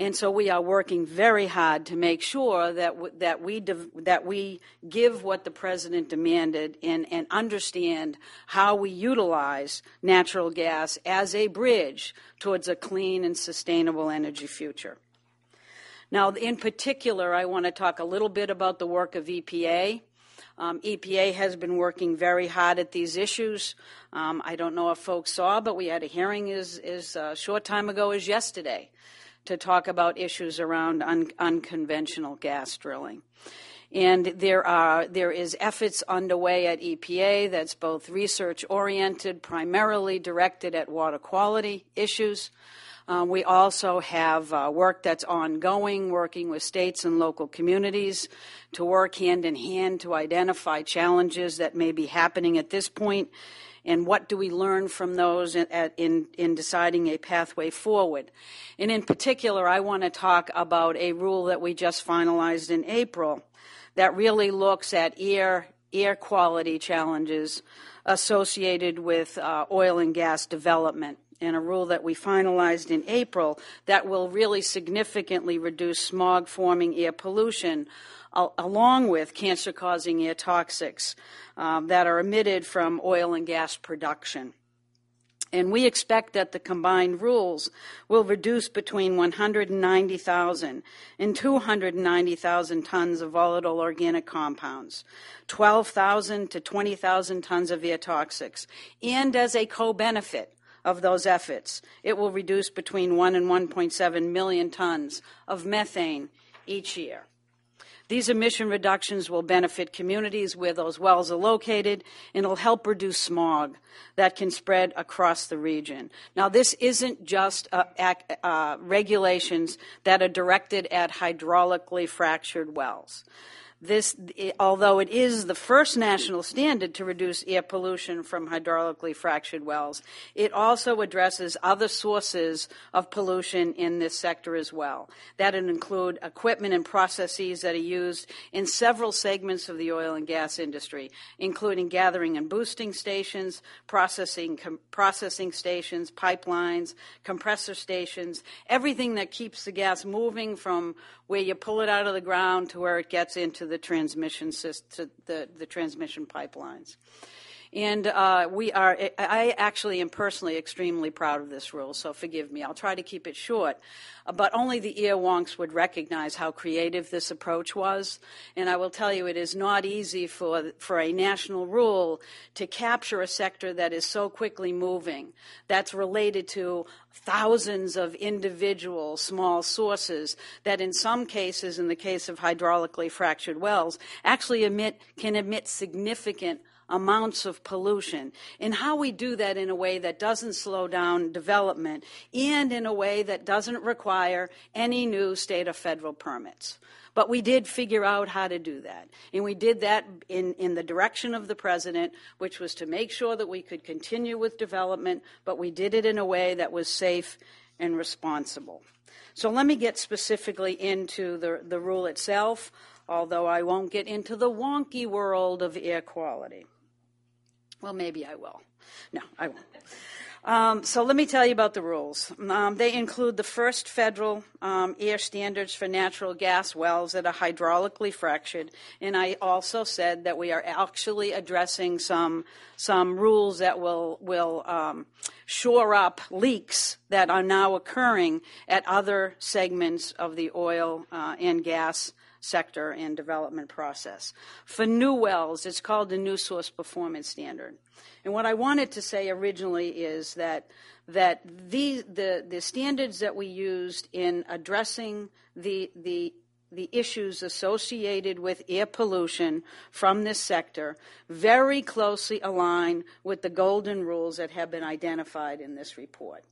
And so we are working very hard to make sure that, w- that, we, de- that we give what the president demanded and, and understand how we utilize natural gas as a bridge towards a clean and sustainable energy future. Now, in particular, I want to talk a little bit about the work of EPA. Um, EPA has been working very hard at these issues. Um, I don't know if folks saw, but we had a hearing as, as a uh, short time ago as yesterday to talk about issues around un- unconventional gas drilling. And there are there is efforts underway at EPA that's both research oriented, primarily directed at water quality issues. Um, we also have uh, work that's ongoing, working with states and local communities to work hand in hand to identify challenges that may be happening at this point and what do we learn from those in, in, in deciding a pathway forward. And in particular, I want to talk about a rule that we just finalized in April that really looks at air, air quality challenges associated with uh, oil and gas development and a rule that we finalized in April that will really significantly reduce smog forming air pollution along with cancer causing air toxics um, that are emitted from oil and gas production. And we expect that the combined rules will reduce between 190,000 and 290,000 tons of volatile organic compounds, 12,000 to 20,000 tons of air toxics, and as a co benefit of those efforts, it will reduce between 1 and 1.7 million tons of methane each year. These emission reductions will benefit communities where those wells are located and will help reduce smog that can spread across the region. Now, this isn't just uh, uh, regulations that are directed at hydraulically fractured wells. This, although it is the first national standard to reduce air pollution from hydraulically fractured wells, it also addresses other sources of pollution in this sector as well. That would include equipment and processes that are used in several segments of the oil and gas industry, including gathering and boosting stations, processing com- processing stations, pipelines, compressor stations, everything that keeps the gas moving from where you pull it out of the ground to where it gets into the transmission system, the, the transmission pipelines. And uh, we are, I actually am personally extremely proud of this rule, so forgive me. I'll try to keep it short. But only the earwonks would recognize how creative this approach was. And I will tell you, it is not easy for, for a national rule to capture a sector that is so quickly moving, that's related to thousands of individual small sources that in some cases, in the case of hydraulically fractured wells, actually emit, can emit significant amounts of pollution, and how we do that in a way that doesn't slow down development and in a way that doesn't require any new state or federal permits. But we did figure out how to do that. And we did that in, in the direction of the president, which was to make sure that we could continue with development, but we did it in a way that was safe and responsible. So let me get specifically into the, the rule itself, although I won't get into the wonky world of air quality. Well, maybe I will. No, I won't. Um, so let me tell you about the rules. Um, they include the first federal um, air standards for natural gas wells that are hydraulically fractured, and I also said that we are actually addressing some some rules that will will um, shore up leaks that are now occurring at other segments of the oil uh, and gas sector and development process. For new wells, it's called the New Source Performance Standard. And what I wanted to say originally is that that the, the, the standards that we used in addressing the, the the issues associated with air pollution from this sector very closely align with the golden rules that have been identified in this report.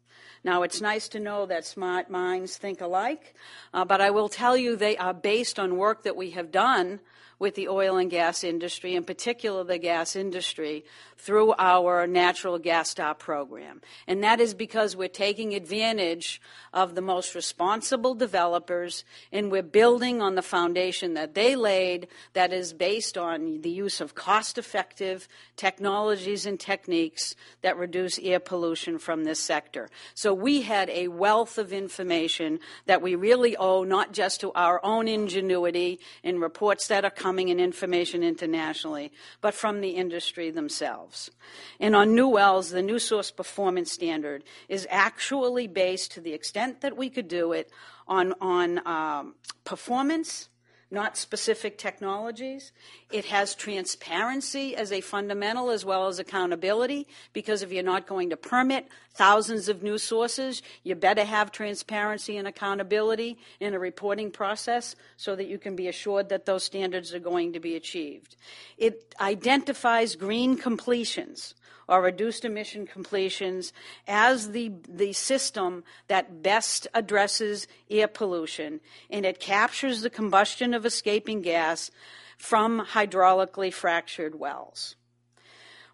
Now, it's nice to know that smart minds think alike, uh, but I will tell you they are based on work that we have done with the oil and gas industry, in particular the gas industry, through our Natural Gas STAR program. And that is because we're taking advantage of the most responsible developers and we're building on the foundation that they laid that is based on the use of cost effective technologies and techniques that reduce air pollution from this sector. So we had a wealth of information that we really owe not just to our own ingenuity in reports that are coming and information internationally, but from the industry themselves. And on new wells, the new source performance standard is actually based to the extent that we could do it on, on um, performance not specific technologies. It has transparency as a fundamental as well as accountability because if you're not going to permit thousands of new sources, you better have transparency and accountability in a reporting process so that you can be assured that those standards are going to be achieved. It identifies green completions or reduced emission completions as the, the system that best addresses air pollution, and it captures the combustion of escaping gas from hydraulically fractured wells.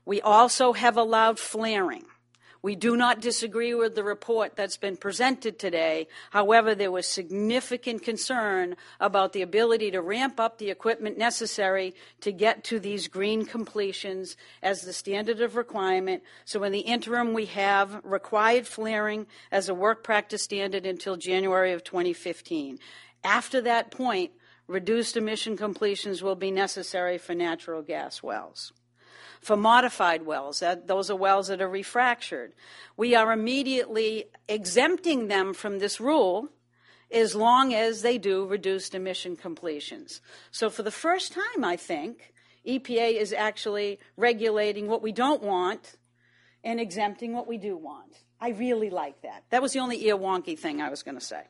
We also have allowed flaring. We do not disagree with the report that's been presented today. However, there was significant concern about the ability to ramp up the equipment necessary to get to these green completions as the standard of requirement. So in the interim, we have required flaring as a work practice standard until January of 2015. After that point, reduced emission completions will be necessary for natural gas wells for modified wells. That, those are wells that are refractured. We are immediately exempting them from this rule as long as they do reduced emission completions. So, for the first time, I think, EPA is actually regulating what we don't want and exempting what we do want. I really like that. That was the only ear wonky thing I was going to say.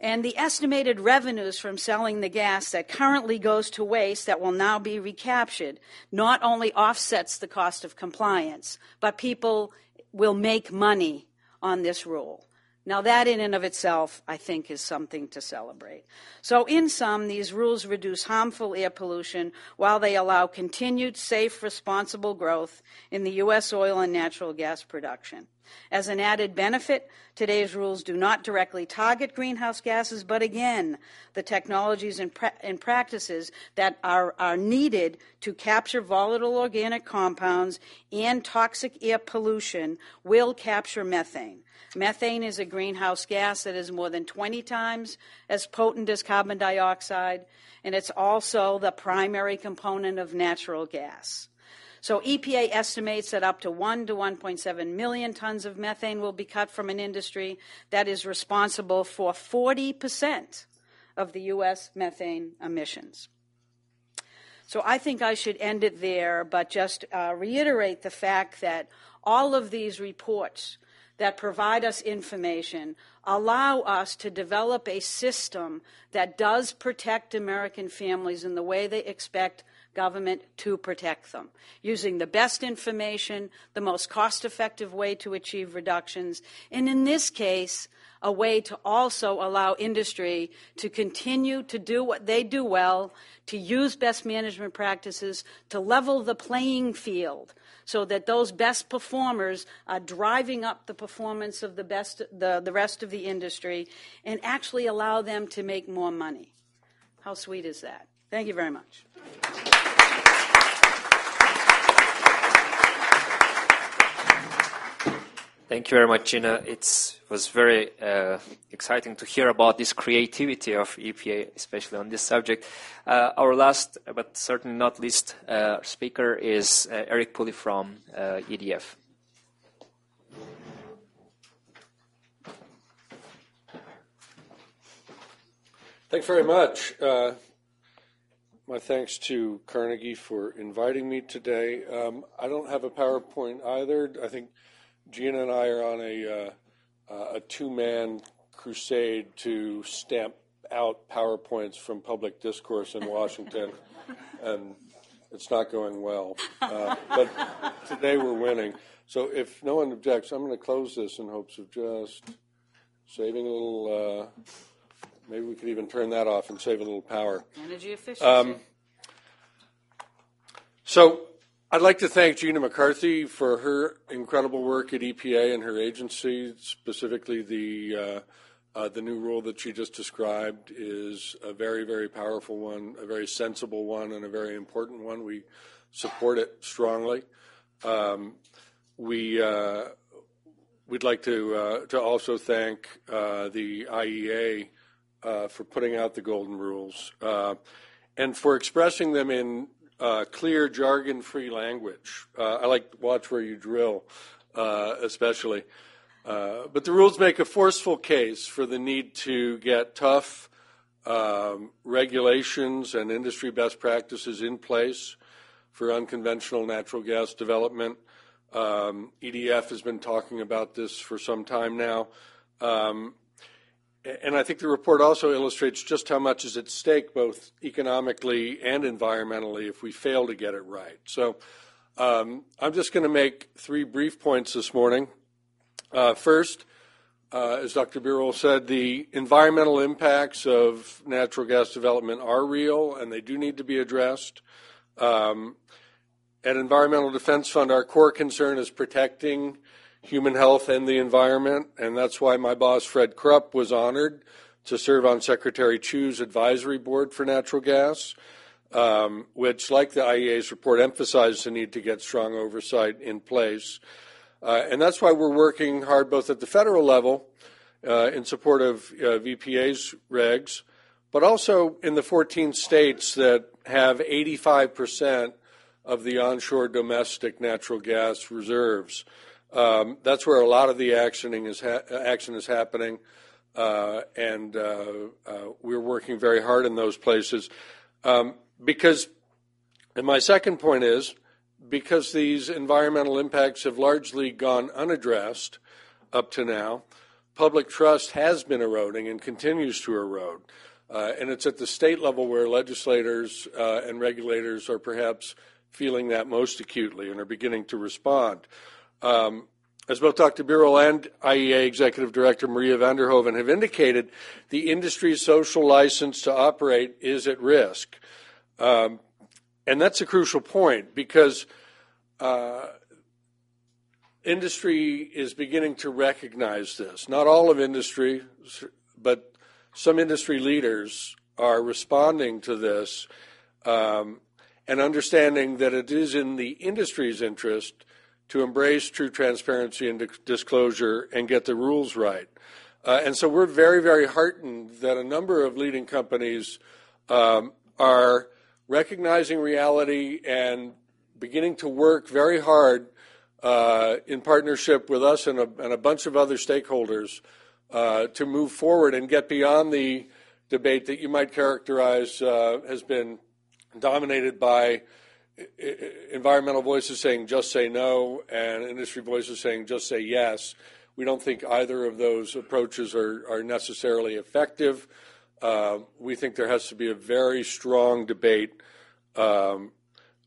And the estimated revenues from selling the gas that currently goes to waste that will now be recaptured not only offsets the cost of compliance, but people will make money on this rule. Now, that in and of itself, I think, is something to celebrate. So, in sum, these rules reduce harmful air pollution while they allow continued safe, responsible growth in the U.S. oil and natural gas production. As an added benefit, today's rules do not directly target greenhouse gases, but again, the technologies and, pra- and practices that are, are needed to capture volatile organic compounds and toxic air pollution will capture methane. Methane is a greenhouse gas that is more than 20 times as potent as carbon dioxide, and it's also the primary component of natural gas. So EPA estimates that up to 1 to 1.7 million tons of methane will be cut from an industry that is responsible for 40% of the U.S. methane emissions. So I think I should end it there, but just uh, reiterate the fact that all of these reports that provide us information allow us to develop a system that does protect American families in the way they expect government to protect them, using the best information, the most cost effective way to achieve reductions, and in this case, a way to also allow industry to continue to do what they do well, to use best management practices, to level the playing field so that those best performers are driving up the performance of the best the, the rest of the industry and actually allow them to make more money. How sweet is that? Thank you very much. Thank you very much, Gina. It was very uh, exciting to hear about this creativity of EPA, especially on this subject. Uh, our last, but certainly not least, uh, speaker is uh, Eric Pooley from uh, EDF. Thanks very much. Uh, my thanks to Carnegie for inviting me today. Um, I don't have a PowerPoint either. I think Gina and I are on a, uh, uh, a two man crusade to stamp out PowerPoints from public discourse in Washington, and it's not going well. Uh, but today we're winning. So if no one objects, I'm going to close this in hopes of just saving a little. Uh, maybe we could even turn that off and save a little power. Energy efficiency. Um, so I'd like to thank Gina McCarthy for her incredible work at EPA and her agency, specifically the uh, uh, the new rule that she just described is a very, very powerful one, a very sensible one, and a very important one. We support it strongly. Um, we uh, we'd like to uh, to also thank uh, the IEA uh, for putting out the golden rules and for expressing them in clear, jargon-free language. I like watch where you drill, especially. Uh, but the rules make a forceful case for the need to get tough um, regulations and industry best practices in place for unconventional natural gas development. Um, EDF has been talking about this for some time now. Um, and I think the report also illustrates just how much is at stake, both economically and environmentally, if we fail to get it right. So um, I'm just going to make three brief points this morning. Uh, first, uh, as Dr. Birol said, the environmental impacts of natural gas development are real and they do need to be addressed. Um, at Environmental Defense Fund, our core concern is protecting human health and the environment, and that's why my boss, Fred Krupp, was honored to serve on Secretary Chu's advisory board for natural gas, um, which, like the IEA's report, emphasized the need to get strong oversight in place. Uh, and that's why we're working hard both at the federal level uh, in support of uh, EPA's regs, but also in the 14 states that have 85% of the onshore domestic natural gas reserves. Um, that's where a lot of the actioning is ha- action is happening, uh, and uh, uh, we're working very hard in those places. Um, because, and my second point is, because these environmental impacts have largely gone unaddressed up to now, public trust has been eroding and continues to erode. Uh, and it's at the state level where legislators uh, and regulators are perhaps feeling that most acutely and are beginning to respond. Um, as both Dr. Birol and IEA Executive Director Maria van der Hoeven have indicated, the industry's social license to operate is at risk. Um, and that's a crucial point because uh, industry is beginning to recognize this. Not all of industry, but some industry leaders are responding to this um, and understanding that it is in the industry's interest to embrace true transparency and disclosure and get the rules right. Uh, and so we're very, very heartened that a number of leading companies um, are recognizing reality and beginning to work very hard uh, in partnership with us and a, and a bunch of other stakeholders uh, to move forward and get beyond the debate that you might characterize uh, has been dominated by environmental voices saying just say no and industry voices saying just say yes. We don't think either of those approaches are, are necessarily effective. Uh, we think there has to be a very strong debate um,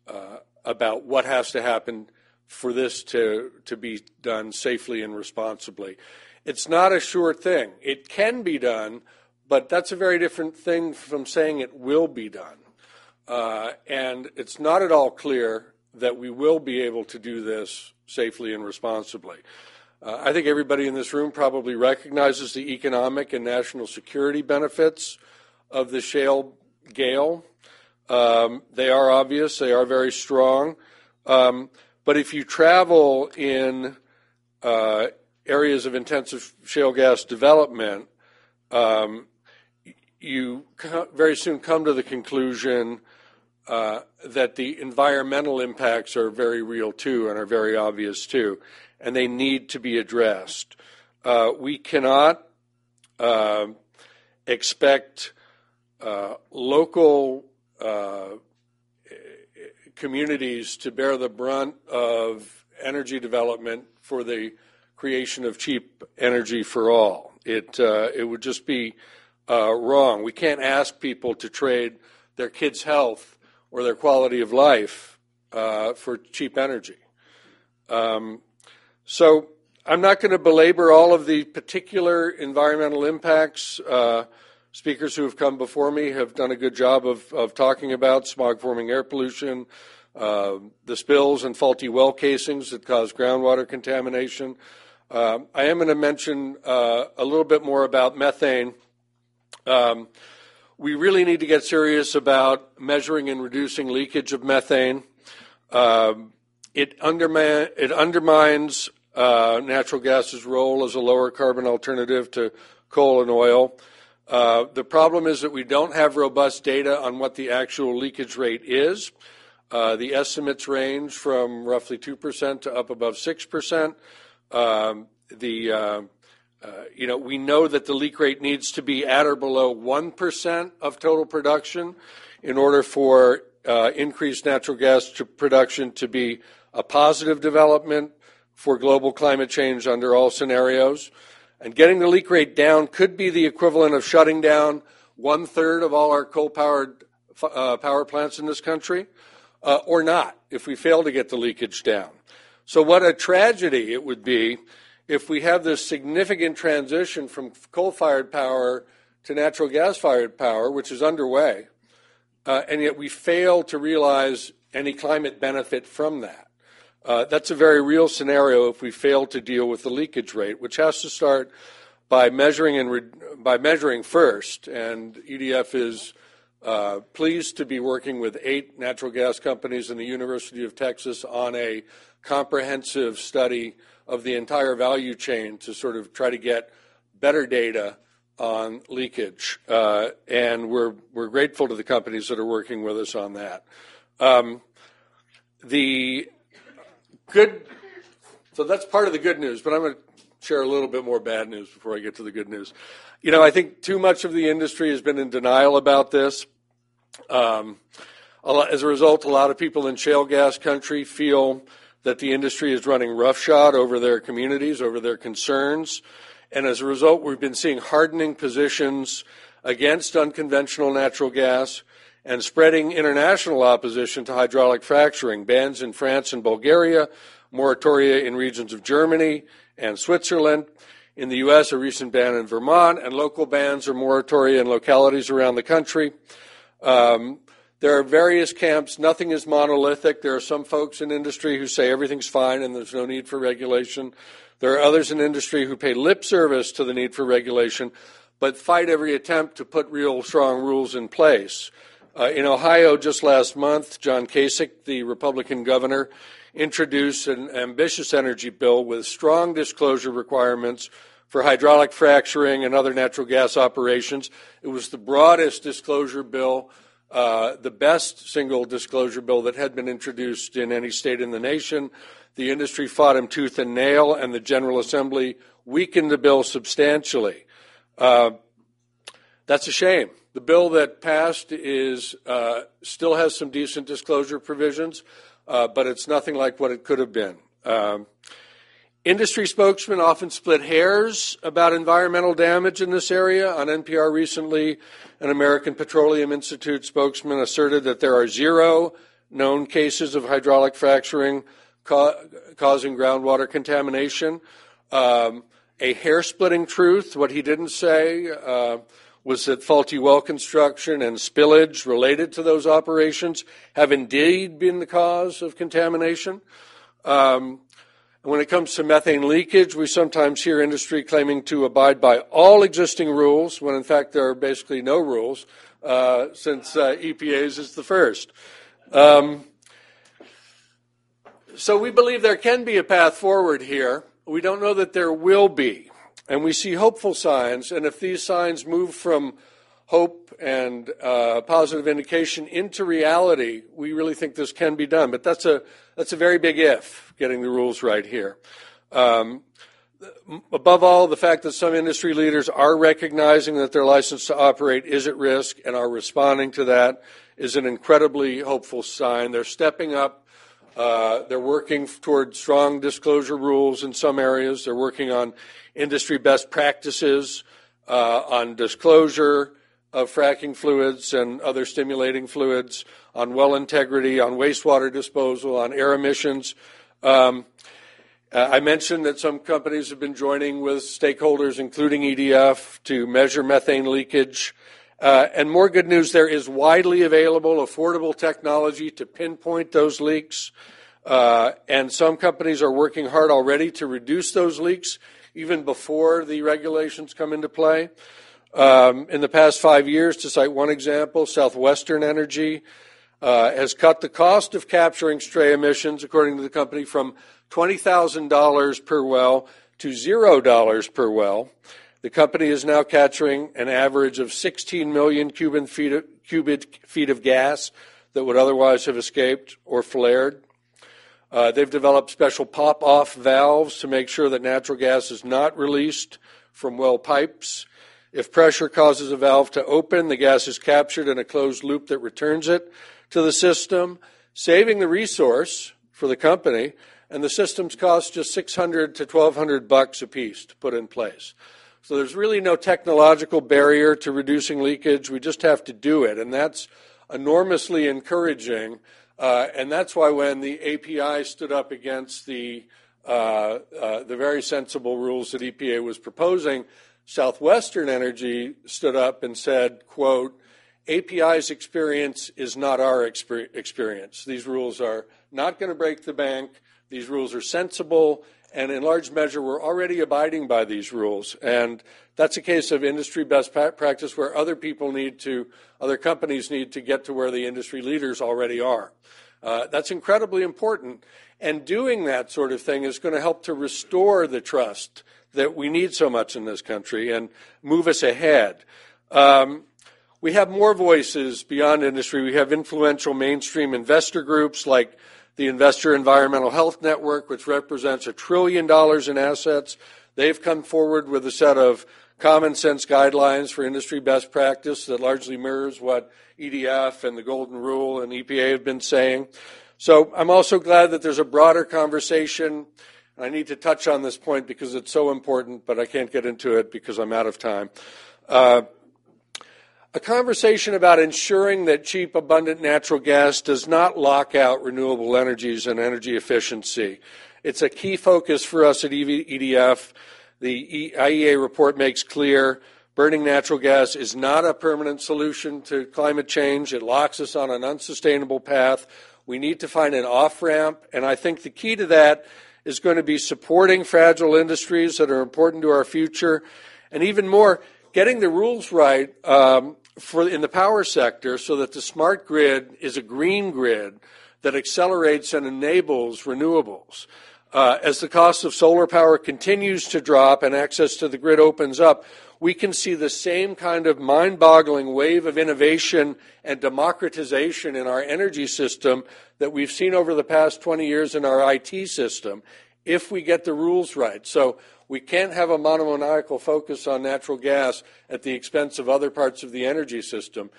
uh, about what has to happen for this to, to be done safely and responsibly. It's not a sure thing. It can be done, but that's a very different thing from saying it will be done. Uh, and it's not at all clear that we will be able to do this safely and responsibly. Uh, I think everybody in this room probably recognizes the economic and national security benefits of the shale gale. Um, they are obvious, they are very strong. Um, but if you travel in uh, areas of intensive shale gas development, um, you very soon come to the conclusion uh, that the environmental impacts are very real too and are very obvious too and they need to be addressed. Uh, we cannot uh, expect local uh, communities to bear the brunt of energy development for the creation of cheap energy for all. It uh, it would just be uh, wrong. We can't ask people to trade their kids' health or their quality of life uh, for cheap energy. Um, so I'm not going to belabor all of the particular environmental impacts. Uh, speakers who have come before me have done a good job of, of talking about smog forming air pollution, uh, the spills and faulty well casings that cause groundwater contamination. Uh, I am going to mention uh, a little bit more about methane. Um, we really need to get serious about measuring and reducing leakage of methane. Um, it, it, undermines uh, natural gas's role as a lower carbon alternative to coal and oil. Uh, the problem is that we don't have robust data on what the actual leakage rate is. Uh, the estimates range from roughly 2% to up above 6%. Um, the, uh, you know, we know that the leak rate needs to be at or below 1% of total production in order for uh, increased natural gas production to be a positive development for global climate change under all scenarios. And getting the leak rate down could be the equivalent of shutting down one third of all our coal powered uh, power plants in this country, uh, or not, if we fail to get the leakage down. So, what a tragedy it would be if we have this significant transition from coal fired power to natural gas fired power, which is underway, uh, and yet we fail to realize any climate benefit from that. Uh, that's a very real scenario if we fail to deal with the leakage rate, which has to start by measuring and re- by measuring first. And EDF is uh, pleased to be working with eight natural gas companies in the University of Texas on a comprehensive study of the entire value chain to sort of try to get better data on leakage. Uh, and we're we're grateful to the companies that are working with us on that. Um, the good. So that's part of the good news, but I'm going to share a little bit more bad news before I get to the good news. You know, I think too much of the industry has been in denial about this. Um, a lot, as a result, a lot of people in shale gas country feel that the industry is running roughshod over their communities, over their concerns. And as a result, we've been seeing hardening positions against unconventional natural gas and spreading international opposition to hydraulic fracturing, bans in France and Bulgaria, moratoria in regions of Germany and Switzerland. In the U.S., a recent ban in Vermont, and local bans or moratoria in localities around the country. Um, there are various camps. Nothing is monolithic. There are some folks in industry who say everything's fine and there's no need for regulation. There are others in industry who pay lip service to the need for regulation, but fight every attempt to put real strong rules in place. Uh, in Ohio, just last month, John Kasich, the Republican governor, introduced an ambitious energy bill with strong disclosure requirements for hydraulic fracturing and other natural gas operations. It was the broadest disclosure bill, uh, the best single disclosure bill that had been introduced in any state in the nation. The industry fought him tooth and nail, and the General Assembly weakened the bill substantially. Uh, that's a shame. The bill that passed is uh, still has some decent disclosure provisions, uh, but it's nothing like what it could have been. Um, industry spokesmen often split hairs about environmental damage in this area. On NPR recently, an American Petroleum Institute spokesman asserted that there are zero known cases of hydraulic fracturing ca- causing groundwater contamination. Um, a hair splitting truth, what he didn't say. Uh, was that faulty well construction and spillage related to those operations have indeed been the cause of contamination. Um, when it comes to methane leakage, we sometimes hear industry claiming to abide by all existing rules, when in fact there are basically no rules, uh, since uh, EPA's is the first. Um, so we believe there can be a path forward here. We don't know that there will be. And we see hopeful signs, and if these signs move from hope and uh, positive indication into reality, we really think this can be done. But that's a that's a very big if getting the rules right here. Um, above all, the fact that some industry leaders are recognizing that their license to operate is at risk and are responding to that is an incredibly hopeful sign. They're stepping up. Uh, they're working toward strong disclosure rules in some areas. They're working on industry best practices uh, on disclosure of fracking fluids and other stimulating fluids, on well integrity, on wastewater disposal, on air emissions. Um, uh, I mentioned that some companies have been joining with stakeholders, including EDF, to measure methane leakage. Uh, and more good news, there is widely available, affordable technology to pinpoint those leaks. Uh, and some companies are working hard already to reduce those leaks even before the regulations come into play. Um, in the past five years, to cite one example, Southwestern Energy uh, has cut the cost of capturing stray emissions, according to the company, from $20,000 per well to $0 per well. The company is now capturing an average of 16 million cubic feet of, cubic feet of gas that would otherwise have escaped or flared. Uh, they've developed special pop off valves to make sure that natural gas is not released from well pipes. If pressure causes a valve to open, the gas is captured in a closed loop that returns it to the system, saving the resource for the company and the systems cost just 600 to 1200 bucks a piece to put in place. So there's really no technological barrier to reducing leakage. We just have to do it, and that's enormously encouraging. Uh, and that's why when the API stood up against the uh, uh, the very sensible rules that EPA was proposing, Southwestern Energy stood up and said, "quote API's experience is not our experience. These rules are not going to break the bank. These rules are sensible, and in large measure, we're already abiding by these rules. And that's a case of industry best practice where other people need to, other companies need to get to where the industry leaders already are. Uh, that's incredibly important. And doing that sort of thing is going to help to restore the trust that we need so much in this country and move us ahead. Um, we have more voices beyond industry. We have influential mainstream investor groups like the Investor Environmental Health Network, which represents a trillion dollars in assets. They've come forward with a set of common sense guidelines for industry best practice that largely mirrors what EDF and the Golden Rule and EPA have been saying. So I'm also glad that there's a broader conversation. I need to touch on this point because it's so important, but I can't get into it because I'm out of time. Uh, a conversation about ensuring that cheap, abundant natural gas does not lock out renewable energies and energy efficiency. It's a key focus for us at EDF. The IEA report makes clear burning natural gas is not a permanent solution to climate change. It locks us on an unsustainable path. We need to find an off ramp, and I think the key to that is going to be supporting fragile industries that are important to our future, and even more, getting the rules right um, for in the power sector so that the smart grid is a green grid that accelerates and enables renewables. Uh, as the cost of solar power continues to drop and access to the grid opens up, we can see the same kind of mind boggling wave of innovation and democratization in our energy system that we've seen over the past 20 years in our IT system if we get the rules right. So we can't have a monomaniacal focus on natural gas at the expense of other parts of the energy system.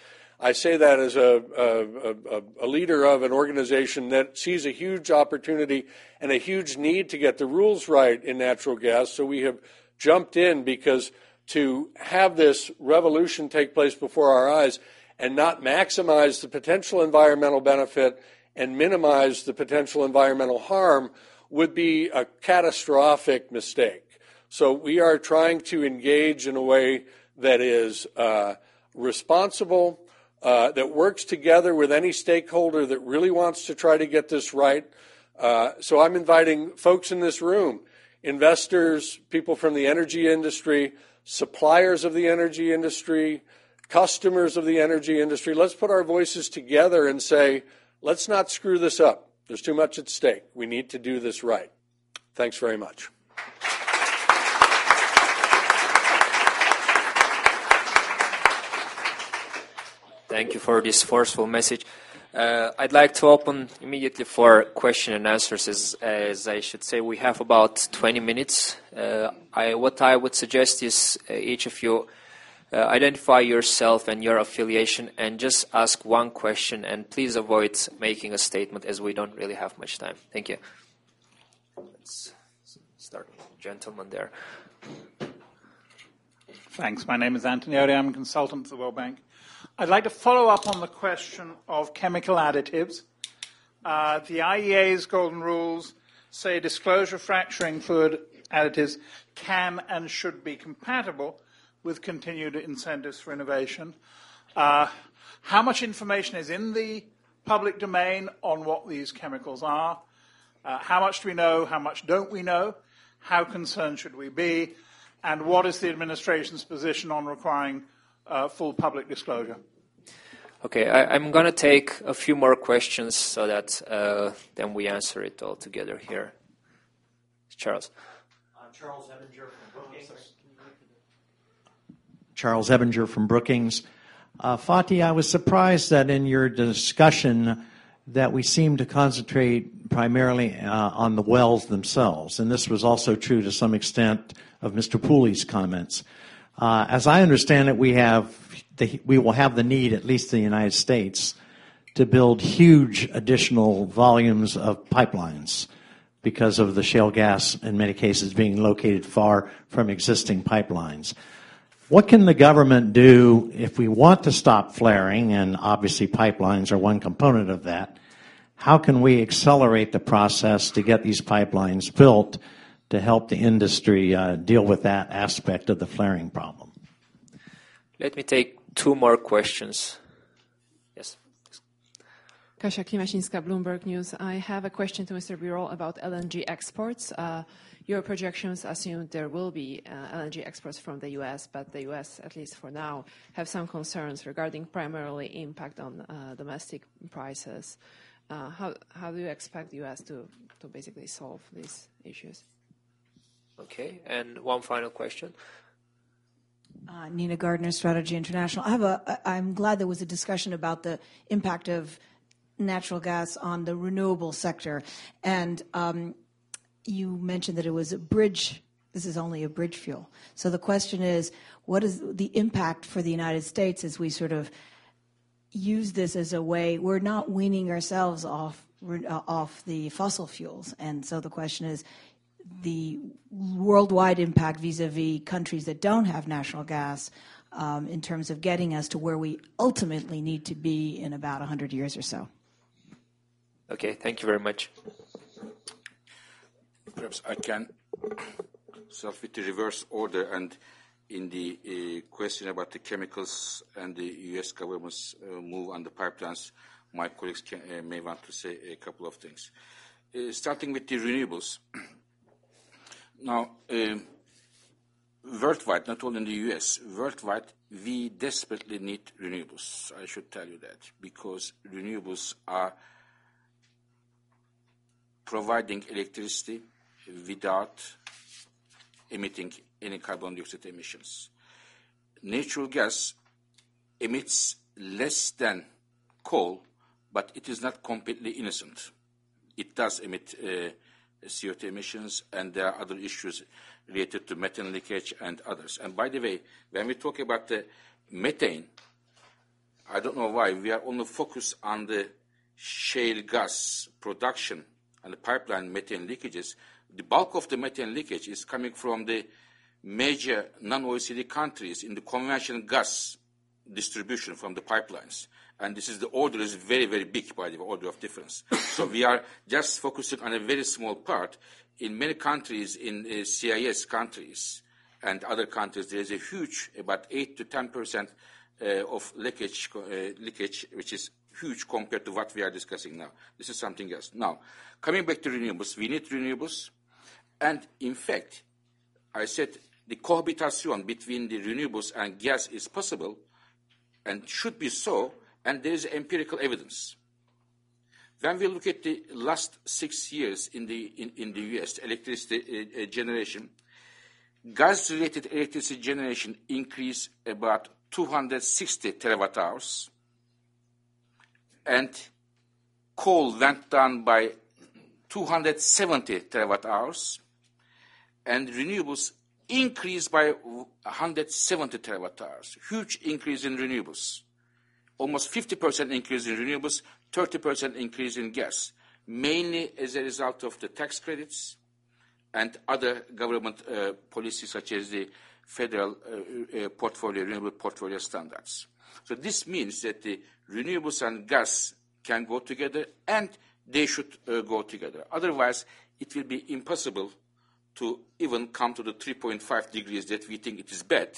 I say that as a, a, a, a, leader of an organization that sees a huge opportunity and a huge need to get the rules right in natural gas. So we have jumped in because to have this revolution take place before our eyes and not maximize the potential environmental benefit and minimize the potential environmental harm would be a catastrophic mistake. So we are trying to engage in a way that is uh, responsible, uh, that works together with any stakeholder that really wants to try to get this right. Uh, so I'm inviting folks in this room, investors, people from the energy industry, suppliers of the energy industry, customers of the energy industry. Let's put our voices together and say, let's not screw this up. There's too much at stake. We need to do this right. Thanks very much. Thank you for this forceful message. Uh, I'd like to open immediately for question and answers. As, as I should say, we have about 20 minutes. Uh, I, what I would suggest is uh, each of you uh, identify yourself and your affiliation and just ask one question. And please avoid making a statement as we don't really have much time. Thank you. Let's start, gentleman there. Thanks. My name is Anthony Ode. I'm a consultant for the World Bank. I'd like to follow up on the question of chemical additives. Uh, the IEA's golden rules say disclosure fracturing fluid additives can and should be compatible with continued incentives for innovation. Uh, how much information is in the public domain on what these chemicals are? Uh, how much do we know? How much don't we know? How concerned should we be? And what is the administration's position on requiring uh, full public disclosure? Okay, I, am going to take a few more questions so that uh, then we answer it all together here. Charles. I'm Charles Ebinger from Brookings. Charles Ebinger from Brookings. Uh, Fatih, I was surprised that in your discussion that we seem to concentrate primarily uh, on the wells themselves, and this was also true to some extent of Mr. Pooley's comments. Uh, as I understand it, we have the, we will have the need, at least in the United States, to build huge additional volumes of pipelines because of the shale gas, in many cases, being located far from existing pipelines. What can the government do if we want to stop flaring, and obviously pipelines are one component of that? How can we accelerate the process to get these pipelines built to help the industry uh, deal with that aspect of the flaring problem? Let me take two more questions. Yes. Kasia Klimaszyńska, Bloomberg News. I have a question to Mr. Birol about LNG exports. Uh, your projections assume there will be uh, LNG exports from the U.S., but the U.S., at least for now, have some concerns regarding primarily impact on uh, domestic prices. Uh, how, how do you expect the U.S. to, to basically solve these issues? Okay, and one final question. Uh, Nina Gardner, Strategy International. I have a. I'm glad there was a discussion about the impact of natural gas on the renewable sector, and um, you mentioned that it was a bridge. This is only a bridge fuel. So the question is, what is the impact for the United States as we sort of use this as a way? We're not weaning ourselves off uh, off the fossil fuels, and so the question is, the worldwide impact vis-a-vis countries that don't have natural gas um, in terms of getting us to where we ultimately need to be in about 100 years or so. Okay, thank you very much. Perhaps I can start with the reverse order and in the uh, question about the chemicals and the U.S. government's uh, move on the pipelines, my colleagues can, uh, may want to say a couple of things. Uh, starting with the renewables. Now, um, worldwide, not only in the U.S., worldwide, we desperately need renewables. I should tell you that because renewables are providing electricity without emitting any carbon dioxide emissions. Natural gas emits less than coal, but it is not completely innocent. It does emit uh, CO2 emissions, and there are other issues related to methane leakage and others. And by the way, when we talk about the methane, I don't know why, we are only focused on the shale gas production and the pipeline methane leakages. The bulk of the methane leakage is coming from the major non-OECD countries in the conventional gas distribution from the pipelines and this is the order is very, very big by the order of difference. so we are just focusing on a very small part. In many countries, in uh, CIS countries and other countries, there is a huge, about 8 to 10 percent uh, of leakage, uh, leakage, which is huge compared to what we are discussing now. This is something else. Now, coming back to renewables, we need renewables. And in fact, I said the cohabitation between the renewables and gas is possible and should be so and there is empirical evidence. When we look at the last six years in the, in, in the US, electricity uh, uh, generation, gas-related electricity generation increased about 260 terawatt hours, and coal went down by 270 terawatt hours, and renewables increased by 170 terawatt hours. Huge increase in renewables almost 50% increase in renewables, 30% increase in gas, mainly as a result of the tax credits and other government uh, policies such as the federal uh, uh, portfolio, renewable portfolio standards. So this means that the renewables and gas can go together and they should uh, go together. Otherwise, it will be impossible to even come to the 3.5 degrees that we think it is bad.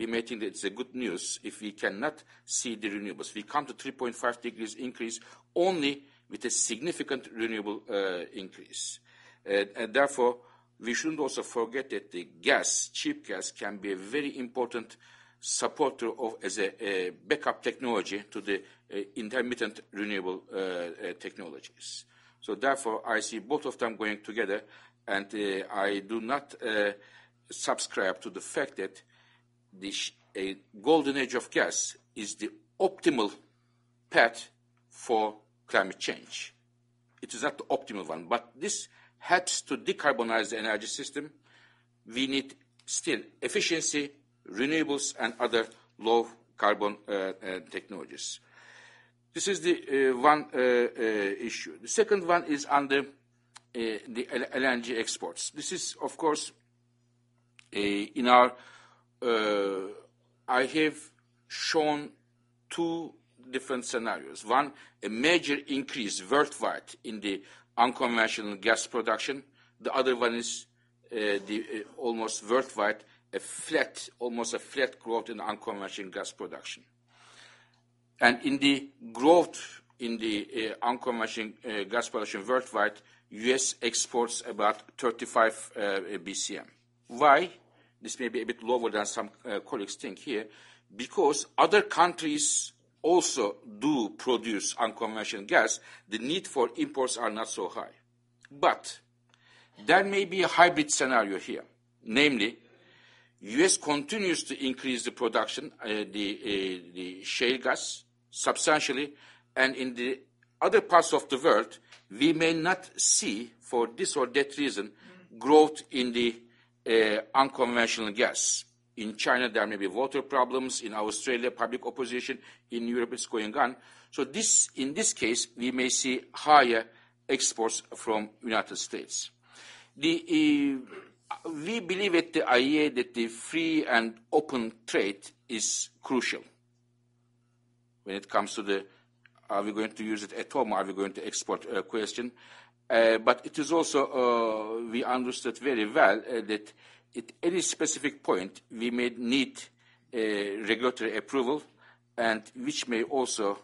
We may think that it's a good news if we cannot see the renewables. We come to 3.5 degrees increase only with a significant renewable uh, increase. Uh, and therefore, we shouldn't also forget that the gas, cheap gas, can be a very important supporter of as a, a backup technology to the uh, intermittent renewable uh, uh, technologies. So therefore, I see both of them going together, and uh, I do not subscribe to the fact that the golden age of gas is the optimal path for climate change. It is not the optimal one, but this helps to decarbonize the energy system. We need still efficiency, renewables, and other low carbon uh, uh, technologies. This is the uh, one uh, uh, issue. The second one is under uh, the LNG exports. This is, of course, in our, I have shown two different scenarios. One, a major increase worldwide in the unconventional gas production. The other one is uh, the uh, almost worldwide a flat, almost a flat growth in unconventional gas production. And in the growth in the uh, unconventional uh, gas production worldwide, U.S. exports about 35 uh, BCM. Why? This may be a bit lower than some uh, colleagues think here, because other countries also do produce unconventional gas, the need for imports are not so high. But there may be a hybrid scenario here, namely, U.S. continues to increase the production, uh, the, uh, the shale gas, substantially, and in the other parts of the world, we may not see, for this or that reason, growth in the unconventional gas. In China, there may be water problems. In Australia, public opposition. In Europe, it's going on. So this, in this case, we may see higher exports from United States. The, uh, we believe at the IEA that the free and open trade is crucial when it comes to the are we going to use it at home, are we going to export uh, question. Uh, but it is also, uh, we understood very well uh, that at any specific point, we may need regulatory approval, and which may also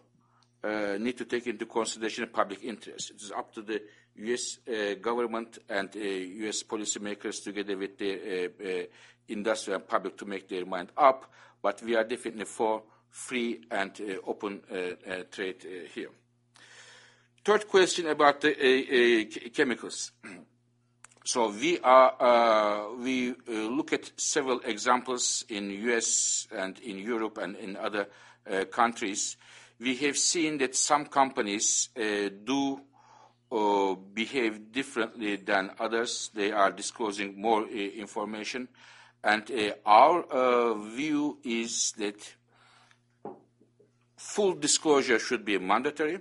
uh, need to take into consideration public interest. It is up to the U.S. Uh, government and uh, U.S. policymakers together with the uh, industry and public to make their mind up, but we are definitely for free and open trade here. Third question about the chemicals. So we are uh, we uh, look at several examples in the U.S. and in Europe and in other uh, countries. We have seen that some companies do behave differently than others. They are disclosing more information, and our view is that full disclosure should be mandatory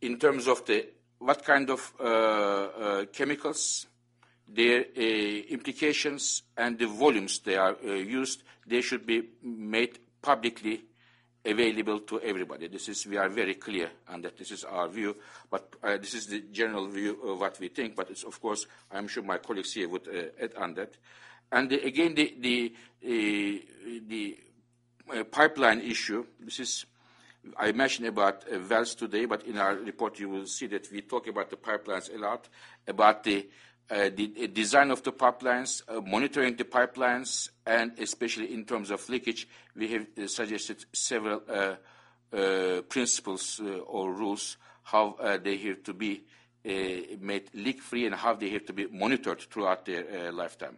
in terms of the what kind of uh, uh, chemicals, their uh, implications, and the volumes they are used, they should be made publicly available to everybody. This is, we are very clear on that. This is our view, but uh, this is the general view of what we think, but of course, I'm sure my colleagues here would uh, add on that. And the, again, the, the, uh, the pipeline issue, this is I mentioned about uh, wells today, but in our report you will see that we talk about the pipelines a lot, about the, uh, the design of the pipelines, uh, monitoring the pipelines, and especially in terms of leakage, we have uh, suggested several uh, uh, principles or rules how they have to be made leak-free and how they have to be monitored throughout their lifetime.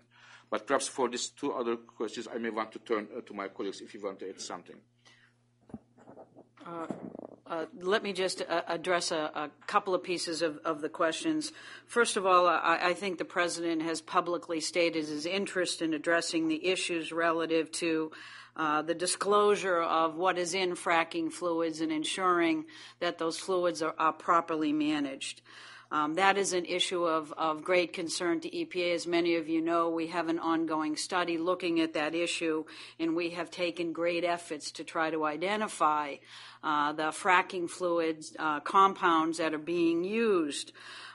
But perhaps for these two other questions, I may want to turn to my colleagues if you want to add something. Uh, uh, let me just uh, address a, a, couple of pieces of, of, the questions. First of all, I, I, think the president has publicly stated his interest in addressing the issues relative to uh, the disclosure of what is in fracking fluids and ensuring that those fluids are, are properly managed. Um, that is an issue of, of great concern to EPA. As many of you know, we have an ongoing study looking at that issue, and we have taken great efforts to try to identify uh, the fracking fluids uh, compounds that are being used.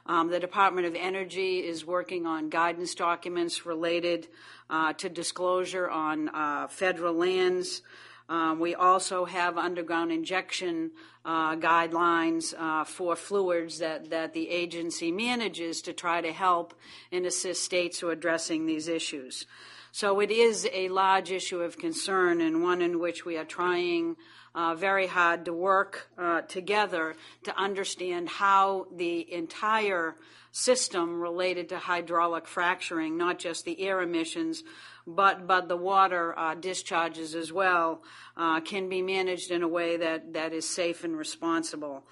Um, the Department of Energy is working on guidance documents related uh, to disclosure on uh, federal lands. Um, we also have underground injection uh, guidelines uh, for fluids that, that the agency manages to try to help and assist states who are addressing these issues. So it is a large issue of concern and one in which we are trying uh, very hard to work uh, together to understand how the entire system related to hydraulic fracturing, not just the air emissions, but but the water uh, discharges as well uh, can be managed in a way that, that is safe and responsible.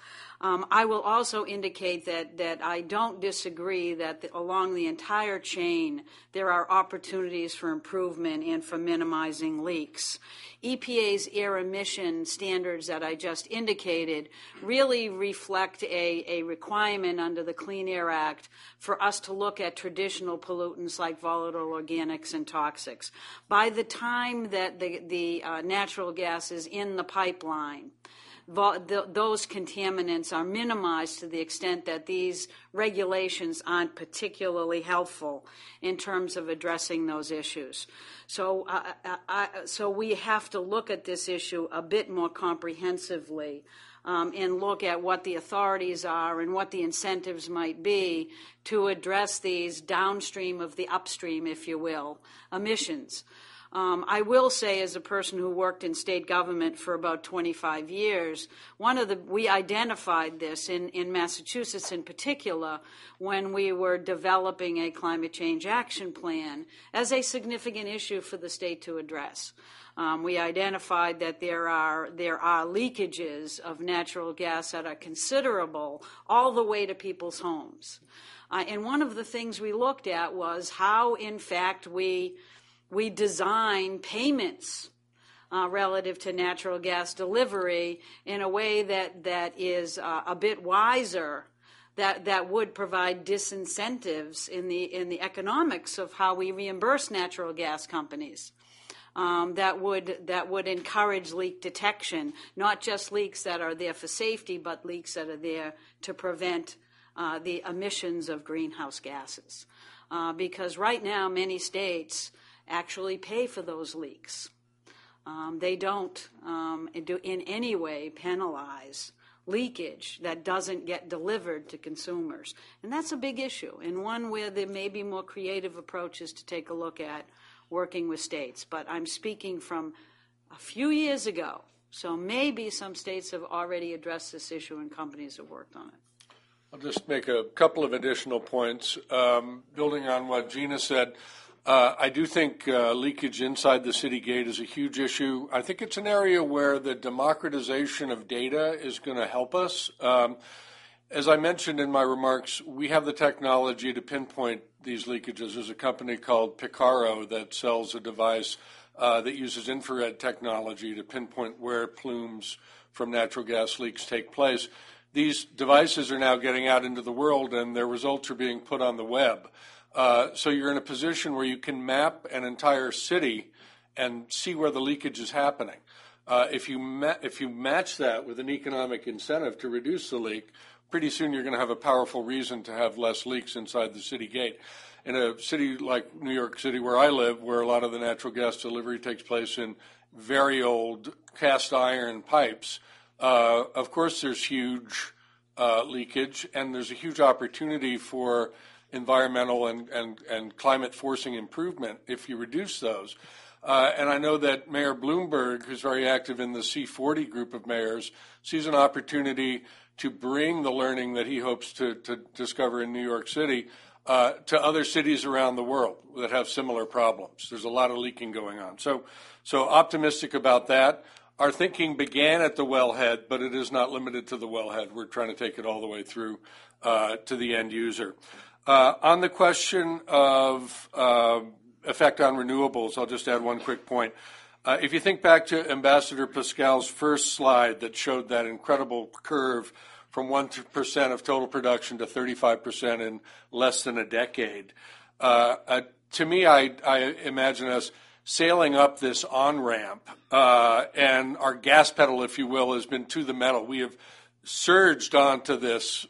Um, I will also indicate that, that I don't disagree that the, along the entire chain there are opportunities for improvement and for minimizing leaks. EPA's air emission standards that I just indicated really reflect a, a requirement under the Clean Air Act for us to look at traditional pollutants like volatile organics and toxics. By the time that the, the uh, natural gas is in the pipeline, those contaminants are minimized to the extent that these regulations aren't particularly helpful in terms of addressing those issues. So, uh, I, so we have to look at this issue a bit more comprehensively. Um, and look at what the authorities are and what the incentives might be to address these downstream of the upstream, if you will, emissions. Um, I will say, as a person who worked in state government for about 25 years, one of the we identified this in, in Massachusetts in particular when we were developing a climate change action plan as a significant issue for the state to address. Um, we identified that there are there are leakages of natural gas that are considerable all the way to people's homes. Uh, and one of the things we looked at was how, in fact, we we design payments uh, relative to natural gas delivery in a way that, that is uh, a bit wiser that, that would provide disincentives in the, in the economics of how we reimburse natural gas companies. Um, that would that would encourage leak detection, not just leaks that are there for safety, but leaks that are there to prevent uh, the emissions of greenhouse gases. Uh, because right now, many states actually pay for those leaks. Um, they don't um, do in any way penalize leakage that doesn't get delivered to consumers. And that's a big issue, and one where there may be more creative approaches to take a look at working with states. But I'm speaking from a few years ago, so maybe some states have already addressed this issue and companies have worked on it. I'll just make a couple of additional points. Um, building on what Gina said, uh, I do think uh, leakage inside the city gate is a huge issue. I think it's an area where the democratization of data is going to help us. Um, as I mentioned in my remarks, we have the technology to pinpoint these leakages. There's a company called Picarro that sells a device uh, that uses infrared technology to pinpoint where plumes from natural gas leaks take place. These devices are now getting out into the world, and their results are being put on the web. Uh, so you're in a position where you can map an entire city and see where the leakage is happening. Uh, if you ma- if you match that with an economic incentive to reduce the leak, pretty soon you're going to have a powerful reason to have less leaks inside the city gate. In a city like New York City, where I live, where a lot of the natural gas delivery takes place in very old cast iron pipes, uh, of course there's huge uh, leakage, and there's a huge opportunity for environmental and, and, and climate forcing improvement if you reduce those. Uh, and I know that Mayor Bloomberg, who's very active in the C40 group of mayors, sees an opportunity to bring the learning that he hopes to, to discover in New York City uh, to other cities around the world that have similar problems. There's a lot of leaking going on. So, so optimistic about that. Our thinking began at the wellhead, but it is not limited to the wellhead. We're trying to take it all the way through uh, to the end user. Uh, on the question of uh, effect on renewables, I'll just add one quick point. Uh, if you think back to Ambassador Pascual's first slide that showed that incredible curve from 1% of total production to 35% in less than a decade. To me, I, imagine us sailing up this on ramp, uh, and our gas pedal, if you will, has been to the metal. We have surged onto this.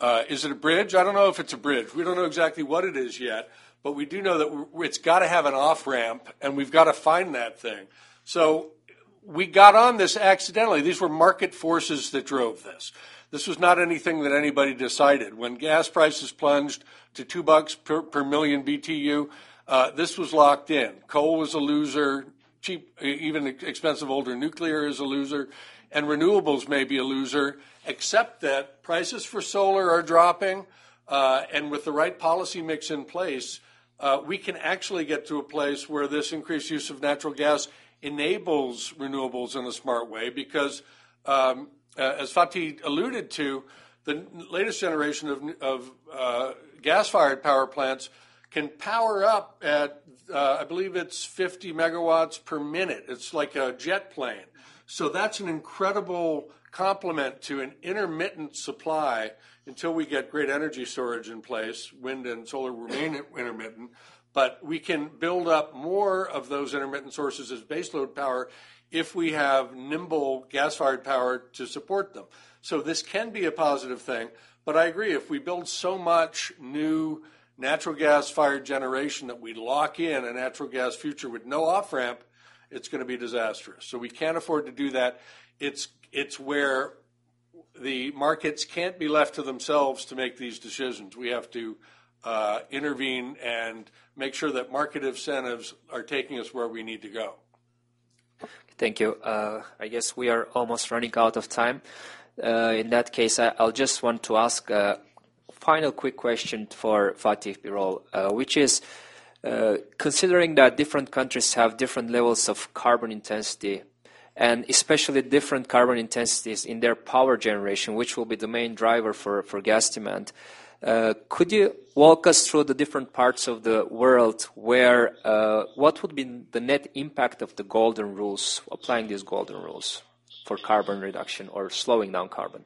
Uh, is it a bridge? I don't know if it's a bridge. We don't know exactly what it is yet, but we do know that it's got to have an off ramp, and we've got to find that thing. So we got on this accidentally. These were market forces that drove this. This was not anything that anybody decided. When gas prices plunged to two bucks per, per million BTU, uh, this was locked in. Coal was a loser. Cheap, even expensive older nuclear is a loser, and renewables may be a loser. Except that prices for solar are dropping, uh, and with the right policy mix in place, uh, we can actually get to a place where this increased use of natural gas enables renewables in a smart way because, um, uh, as Fatih alluded to, the latest generation of, of uh, gas fired power plants can power up at, uh, I believe it's 50 megawatts per minute. It's like a jet plane. So that's an incredible complement to an intermittent supply until we get great energy storage in place. Wind and solar remain intermittent but we can build up more of those intermittent sources as baseload power if we have nimble gas-fired power to support them. So this can be a positive thing, but I agree, if we build so much new natural gas-fired generation that we lock in a natural gas future with no off-ramp, it's going to be disastrous. So we can't afford to do that. It's, it's where the markets can't be left to themselves to make these decisions. We have to uh, intervene and make sure that market incentives are taking us where we need to go. Thank you. Uh, I guess we are almost running out of time. Uh, in that case, I, will just want to ask a final quick question for Fatih Birol, uh, which is uh, considering that different countries have different levels of carbon intensity and especially different carbon intensities in their power generation, which will be the main driver for, for gas demand. Uh, could you walk us through the different parts of the world where uh, what would be the net impact of the golden rules, applying these golden rules for carbon reduction or slowing down carbon?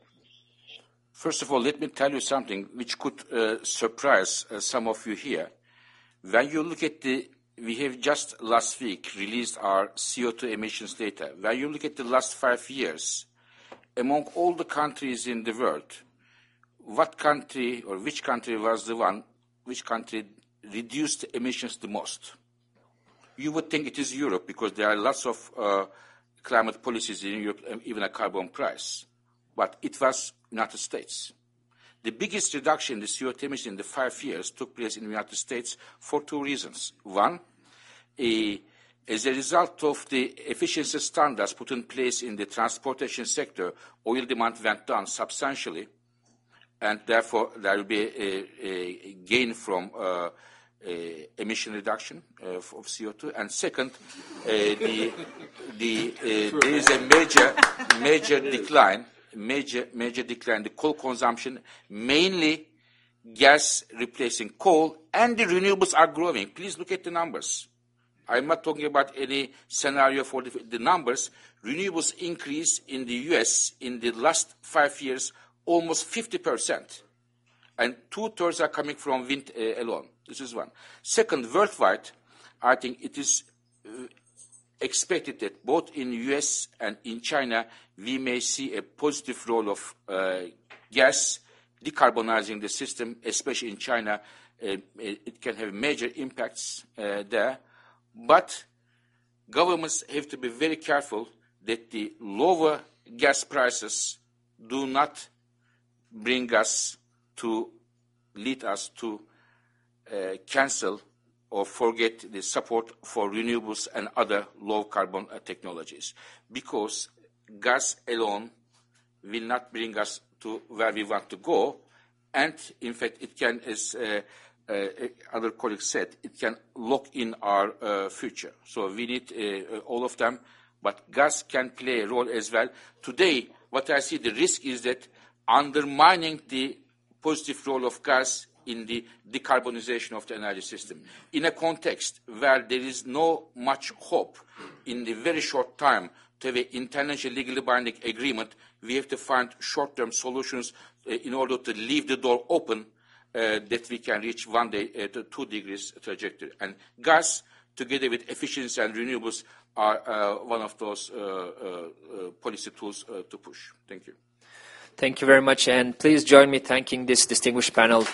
First of all, let me tell you something which could uh, surprise uh, some of you here. When you look at the, we have just last week released our CO2 emissions data. When you look at the last five years, among all the countries in the world, what country or which country was the one, which country reduced emissions the most? You would think it is Europe because there are lots of uh, climate policies in Europe, even a carbon price. But it was United States. The biggest reduction in the CO2 emissions in the five years took place in the United States for two reasons. One, a, as a result of the efficiency standards put in place in the transportation sector, oil demand went down substantially and therefore there will be a, a gain from uh, emission reduction uh, of CO2. And second, uh, the, the, uh, there is a major, major decline, major, major decline, the coal consumption, mainly gas replacing coal, and the renewables are growing. Please look at the numbers. I'm not talking about any scenario for the, the numbers. Renewables increase in the U.S. in the last five years almost 50%, and two-thirds are coming from wind uh, alone. This is one. Second, worldwide, I think it is uh, expected that both in U.S. and in China, we may see a positive role of uh, gas decarbonizing the system, especially in China. Uh, it can have major impacts uh, there. But governments have to be very careful that the lower gas prices do not bring us to lead us to cancel or forget the support for renewables and other low carbon uh, technologies. Because gas alone will not bring us to where we want to go. And in fact it can as uh, uh, other colleagues said it can lock in our uh, future. So we need uh, all of them. But gas can play a role as well. Today what i see the risk is that undermining the positive role of gas in the decarbonization of the energy system. In a context where there is no much hope in the very short time to have an international legally binding agreement, we have to find short-term solutions uh, in order to leave the door open uh, that we can reach one day uh, to two degrees trajectory. And gas, together with efficiency and renewables, are uh, one of those policy tools to push. Thank you. Thank you very much, and please join me thanking this distinguished panel.